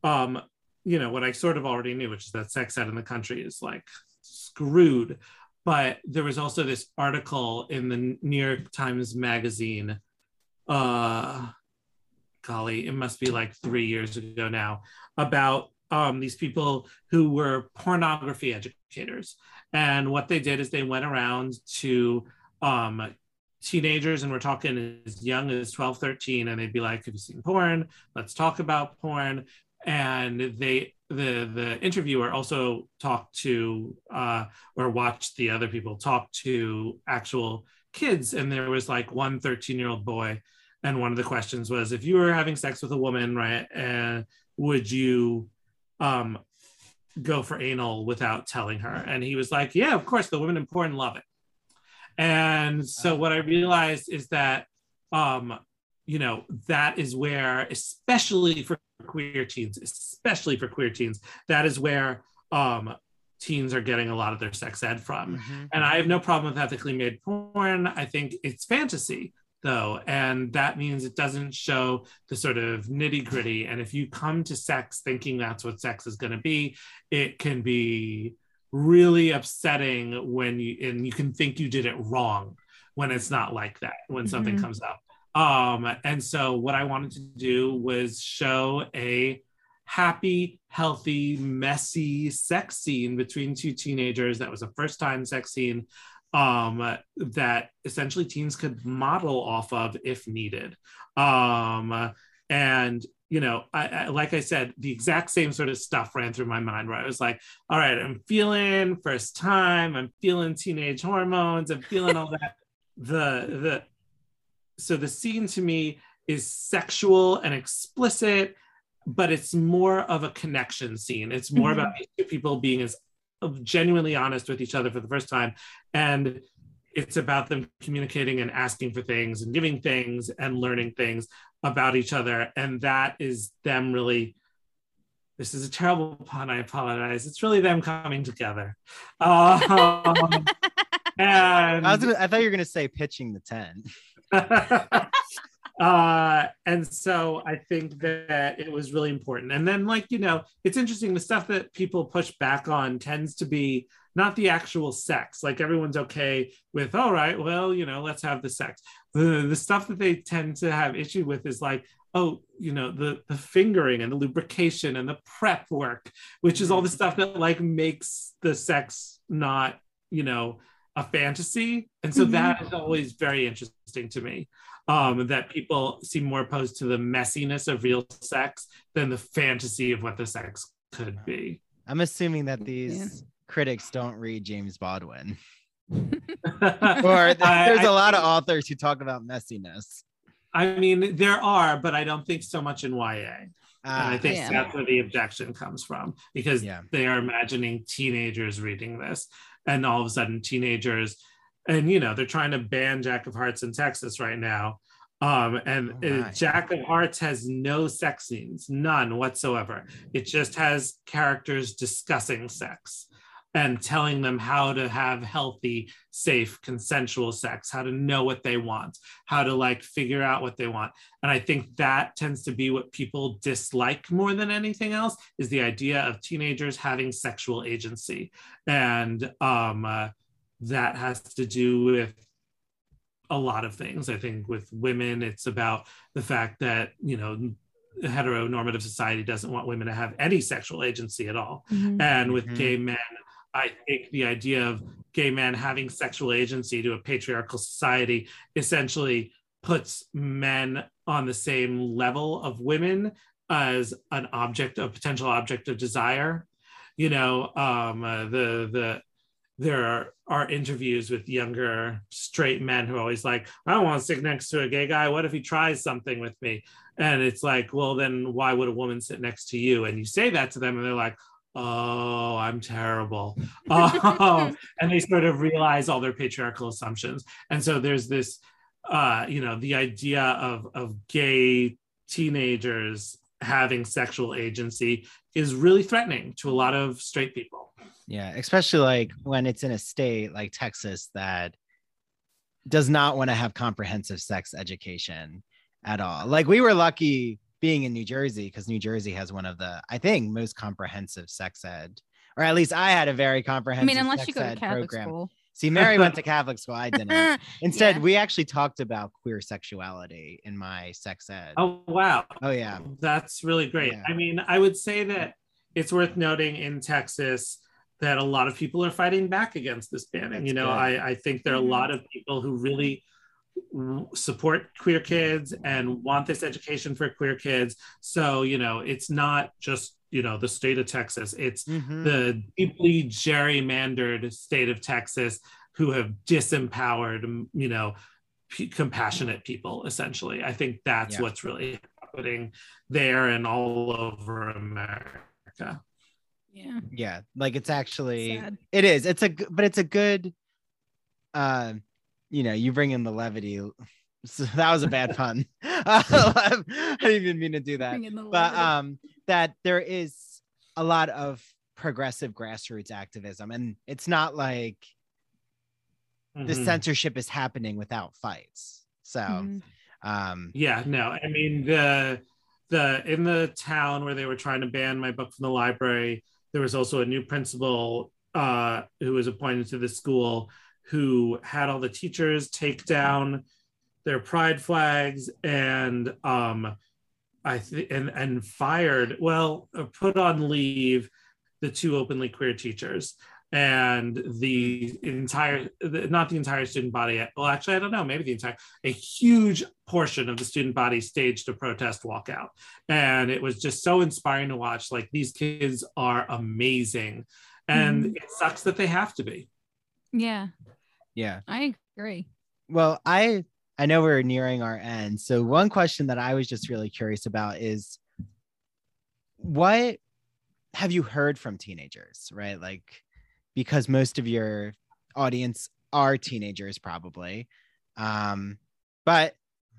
um, you know, what I sort of already knew, which is that sex ed in the country is like screwed. But there was also this article in the New York Times Magazine. Uh, golly, it must be like three years ago now, about um, these people who were pornography educators. And what they did is they went around to um, teenagers, and we're talking as young as 12, 13, and they'd be like, Have you seen porn? Let's talk about porn. And they, the the interviewer also talked to uh, or watched the other people talk to actual kids. And there was like one 13 year old boy. And one of the questions was if you were having sex with a woman right and would you um go for anal without telling her? And he was like yeah of course the women in porn love it. And so what i realized is that um you know that is where especially for queer teens especially for queer teens that is where um teens are getting a lot of their sex ed from Mhm. and I have no problem with ethically made porn. I think it's fantasy though, and that means it doesn't show the sort of nitty gritty. And if you come to sex thinking that's what sex is going to be, it can be really upsetting when you and you can think you did it wrong when it's not like that when something Mhm. comes up. Um, and so what I wanted to do was show a happy, healthy, messy sex scene between two teenagers. That was a first time sex scene um, that essentially teens could model off of if needed. Um, and you know, I, I, like I said, the exact same sort of stuff ran through my mind where I was like, all right, I'm feeling first time, I'm feeling teenage hormones, I'm feeling all that. *laughs* The the so the scene to me is sexual and explicit but it's more of a connection scene. It's more Mhm. about these two people being as genuinely honest with each other for the first time. And it's about them communicating and asking for things and giving things and learning things about each other. And that is them really. This is a terrible pun. I apologize. It's really them coming together. Um, *laughs* and I was gonna, I thought you were gonna say pitching the tent. *laughs* uh and so i think that it was really important and then like you know it's interesting the stuff that people push back on tends to be not the actual sex. Like everyone's okay with, all right, well, you know, let's have the sex. The the stuff that they tend to have issue with is like, oh, you know, the the fingering and the lubrication and the prep work, which is all the stuff that like makes the sex not, you know, a fantasy. And so Mhm. that is always very interesting to me. Um, that people seem more opposed to the messiness of real sex than the fantasy of what the sex could be. I'm assuming that these critics don't read James Baldwin. *laughs* or Or there's a lot of authors who talk about messiness. I mean, there are, but I don't think so much in YA. and I Ah, think Yeah. that's where the objection comes from because Yeah. they are imagining teenagers reading this, and all of a sudden, teenagers, and you know, they're trying to ban Jack of Hearts in Texas right now. Um, and Oh my. Jack of Hearts has no sex scenes, none whatsoever. It just has characters discussing sex and telling them how to have healthy, safe, consensual sex, how to know what they want, how to like figure out what they want. And I think that tends to be what people dislike more than anything else is the idea of teenagers having sexual agency. And um, uh, that has to do with a lot of things. I think with women, it's about the fact that, you know, heteronormative society doesn't want women to have any sexual agency at all. Mhm. And with Mhm. gay men, I think the idea of gay men having sexual agency to a patriarchal society essentially puts men on the same level of women as an object, a potential object of desire. You know, um, uh, the the there are, are interviews with younger straight men who are always like, I don't want to sit next to a gay guy. What if he tries something with me? And it's like, well, then why would a woman sit next to you? And you say that to them, and they're like, oh, I'm terrible. oh, *laughs* and they sort of realize all their patriarchal assumptions. And so there's this, uh, you know, the idea of of gay teenagers having sexual agency is really threatening to a lot of straight people. Yeah, especially like when it's in a state like Texas that does not want to have comprehensive sex education at all. Like we were lucky being in New Jersey because New Jersey has one of the, I think, most comprehensive sex ed, or at least I had a very comprehensive. I mean, unless sex you go to ed Catholic program. school. See, Mary went to *laughs* Catholic school. I didn't. *laughs* Instead, Yeah. we actually talked about queer sexuality in my sex ed. Oh wow. Oh, yeah. That's really great. Yeah. I mean, I would say that it's worth noting in Texas that a lot of people are fighting back against this banning. That's you know, good. I, I think there are a mm-hmm. lot of people who really w- support queer kids and want this education for queer kids. So, you know, it's not just, you know, the state of Texas, it's Mhm. the deeply gerrymandered state of Texas who have disempowered, you know, p- compassionate people. Essentially, I think that's Yeah. what's really happening there and all over America. Yeah. yeah. Like it's actually, Sad. it is. It's a, g- but it's a good, uh, you know, you bring in the levity. *laughs* So that was a bad pun. *laughs* I didn't even mean to do that. Bring in the but um that there is a lot of progressive grassroots activism and it's not like the Mhm. censorship is happening without fights so Mhm. um Yeah, no, I mean the the in the town where they were trying to ban my book from the library, there was also a new principal uh, who was appointed to the school who had all the teachers take down their pride flags and um, I think and and fired well uh, put on leave the two openly queer teachers and the entire the, not the entire student body well actually i don't know maybe the entire a huge portion of the student body staged a protest walkout. And it was just so inspiring to watch like these kids are amazing. And Mhm. it sucks that they have to be. Yeah, yeah. I agree. well i i know we're nearing our end. So one question that i was just really curious about is what have you heard from teenagers right? Like because most of your audience are teenagers probably um but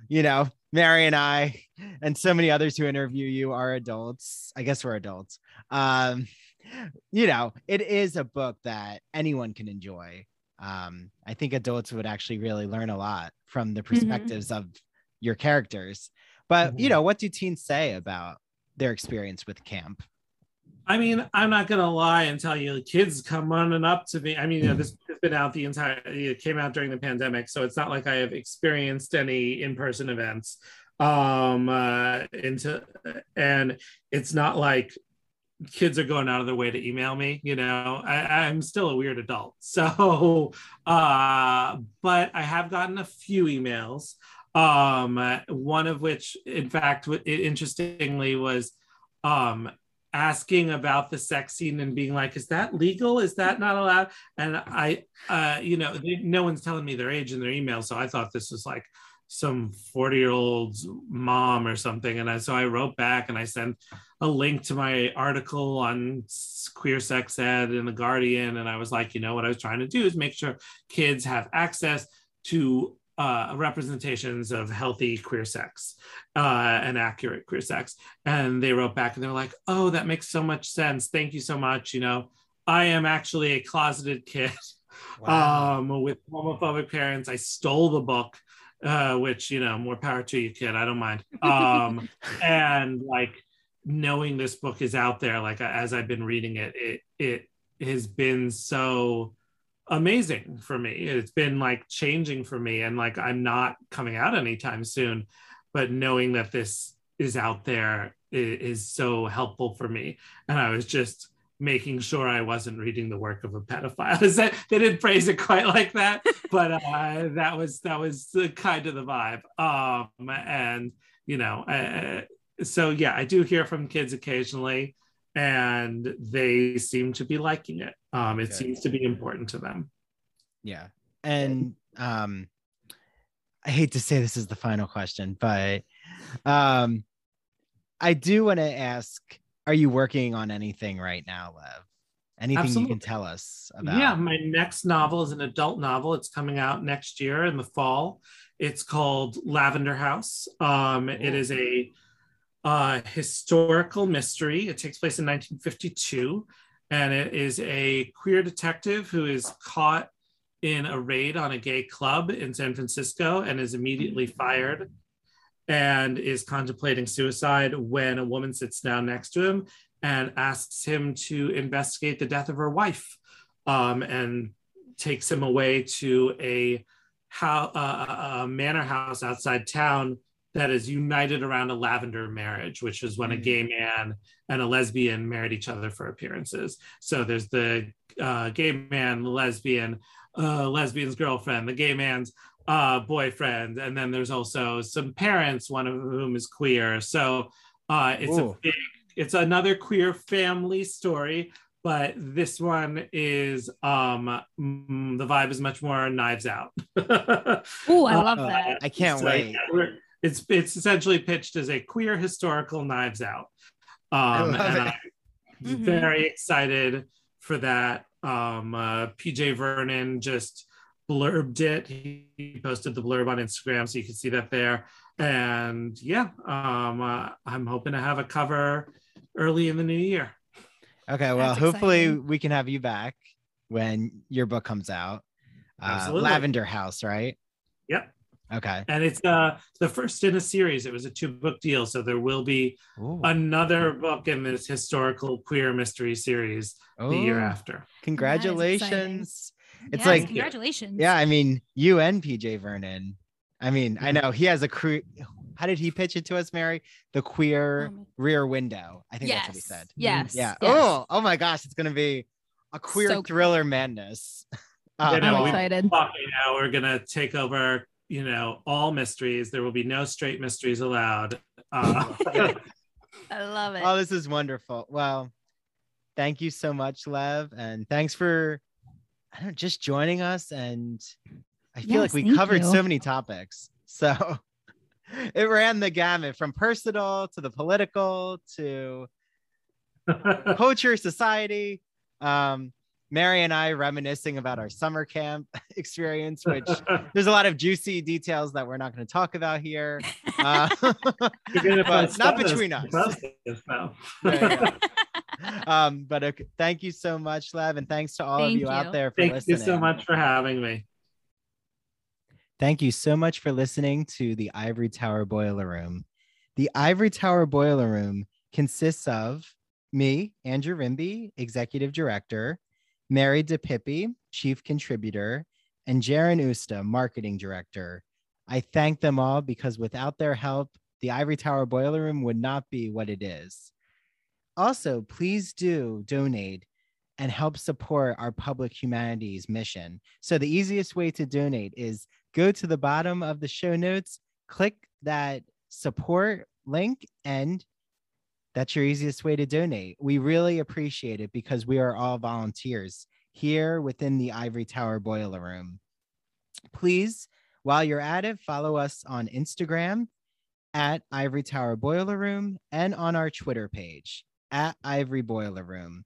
you know mary and i and so many others who interview you are adults. I guess we're adults. Um you know it is a book that anyone can enjoy um i think adults would actually really learn a lot from the perspectives of your characters but you Mhm. know what do teens say about their experience with camp I mean, I'm not gonna lie and tell you, kids come running up to me. I mean, you know, this has been out the entire. It came out during the pandemic, so it's not like I have experienced any in-person events. Um, uh, into and it's not like kids are going out of their way to email me. You know, I, I'm still a weird adult, *laughs* so. Uh, but I have gotten a few emails. Um, one of which, in fact, interestingly was um asking about the sex scene and being like, is that legal? Is that not allowed? And I, uh, you know, they, no one's telling me their age in their email. So I thought this was like some 40 year old's mom or something. And I, so I wrote back and I sent a link to my article on queer sex ed in the Guardian. And I was like, you know, what I was trying to do is make sure kids have access to uh, representations of healthy queer sex uh, and accurate queer sex. And they wrote back and they're like, oh, that makes so much sense. Thank you so much. You know, I am actually a closeted kid *laughs* wow. um, with homophobic parents. I stole the book. Uh, which you know, more power to you, kid. I don't mind. *laughs* Um, and like knowing this book is out there, like as I've been reading it, it it has been so amazing for me. It's been like changing for me. And like I'm not coming out anytime soon, but knowing that this is out there is, is so helpful for me. And I was just making sure I wasn't reading the work of a pedophile. *laughs* they didn't phrase it quite like that, but uh, that was that was the kind of the vibe. Um, and you know, uh, so yeah, I do hear from kids occasionally and they seem to be liking it. Um, it seems to be important to them. Yeah. And um, I hate to say this is the final question, but um, I do want to ask Are you working on anything right now, Lev? Anything Absolutely. you can tell us about? Yeah, my next novel is an adult novel. It's coming out next year in the fall. It's called Lavender House. Um, it is a uh, historical mystery. It takes place in 1952, and it is a queer detective who is caught in a raid on a gay club in San Francisco and is immediately fired and is contemplating suicide when a woman sits down next to him and asks him to investigate the death of her wife um, and takes him away to a, how, uh, a manor house outside town that is united around a lavender marriage, which is when mm. a gay man and a lesbian married each other for appearances. So there's the uh, gay man, the lesbian, uh, lesbian's girlfriend, the gay man's uh, boyfriend, and then there's also some parents, one of whom is queer. So uh, it's Ooh. a big, it's another queer family story. But this one is um the vibe is much more knives out. *laughs* oh, I love that. I can't so, wait. Yeah, it's it's essentially pitched as a queer historical Knives Out, um, and I'm mm-hmm. very excited for that. Um, uh, PJ Vernon just blurbed it. He posted the blurb on Instagram, so you can see that there. And yeah, um, uh, I'm hoping to have a cover early in the new year. Okay, well, That's hopefully exciting. we can have you back when your book comes out. Uh, Lavender House, right? Yep. Okay. And it's uh the first in a series. It was a two book deal, so there will be Ooh. another book in this historical queer mystery series Ooh. the year after. Congratulations! It's yes, like congratulations. Yeah, I mean you and PJ Vernon. I mean, I know he has a queer. How did he pitch it to us, Mary? The queer oh rear window. I think yes. that's what he said. Yes. Yeah. Yes. Oh, oh my gosh, it's gonna be a queer so thriller cool. madness. *laughs* Uh, I'm excited. Now we're gonna take over you know all mysteries. There will be no straight mysteries allowed. Uh, *laughs* i love it. Oh this is wonderful. Well thank you so much lev and thanks for i don't know just joining us and i feel yes, like we covered you. so many topics. So *laughs* it ran the gamut from personal to the political to *laughs* culture society. Um Mary and I reminiscing about our summer camp *laughs* experience, which *laughs* there's a lot of juicy details that we're not going to talk about here. *laughs* Uh, but not between us. um, but okay, thank you so much, Lev, and thanks to all thank of you, you, out there for thank listening. Thank you so much for having me. Thank you so much for listening to the Ivory Tower Boiler Room. The Ivory Tower Boiler Room consists of me, Andrew Rimby, Executive Director, Mary DePippi, Chief Contributor, and Jaron Usta, Marketing Director. I thank them all because without their help, the Ivory Tower Boiler Room would not be what it is. Also, please do donate and help support our public humanities mission. So, the easiest way to donate is go to the bottom of the show notes, click that support link, and that's your easiest way to donate. We really appreciate it because we are all volunteers here within the Ivory Tower Boiler Room. Please, while you're at it, follow us on Instagram at Ivory Tower Boiler Room and on our Twitter page at Ivory Boiler Room.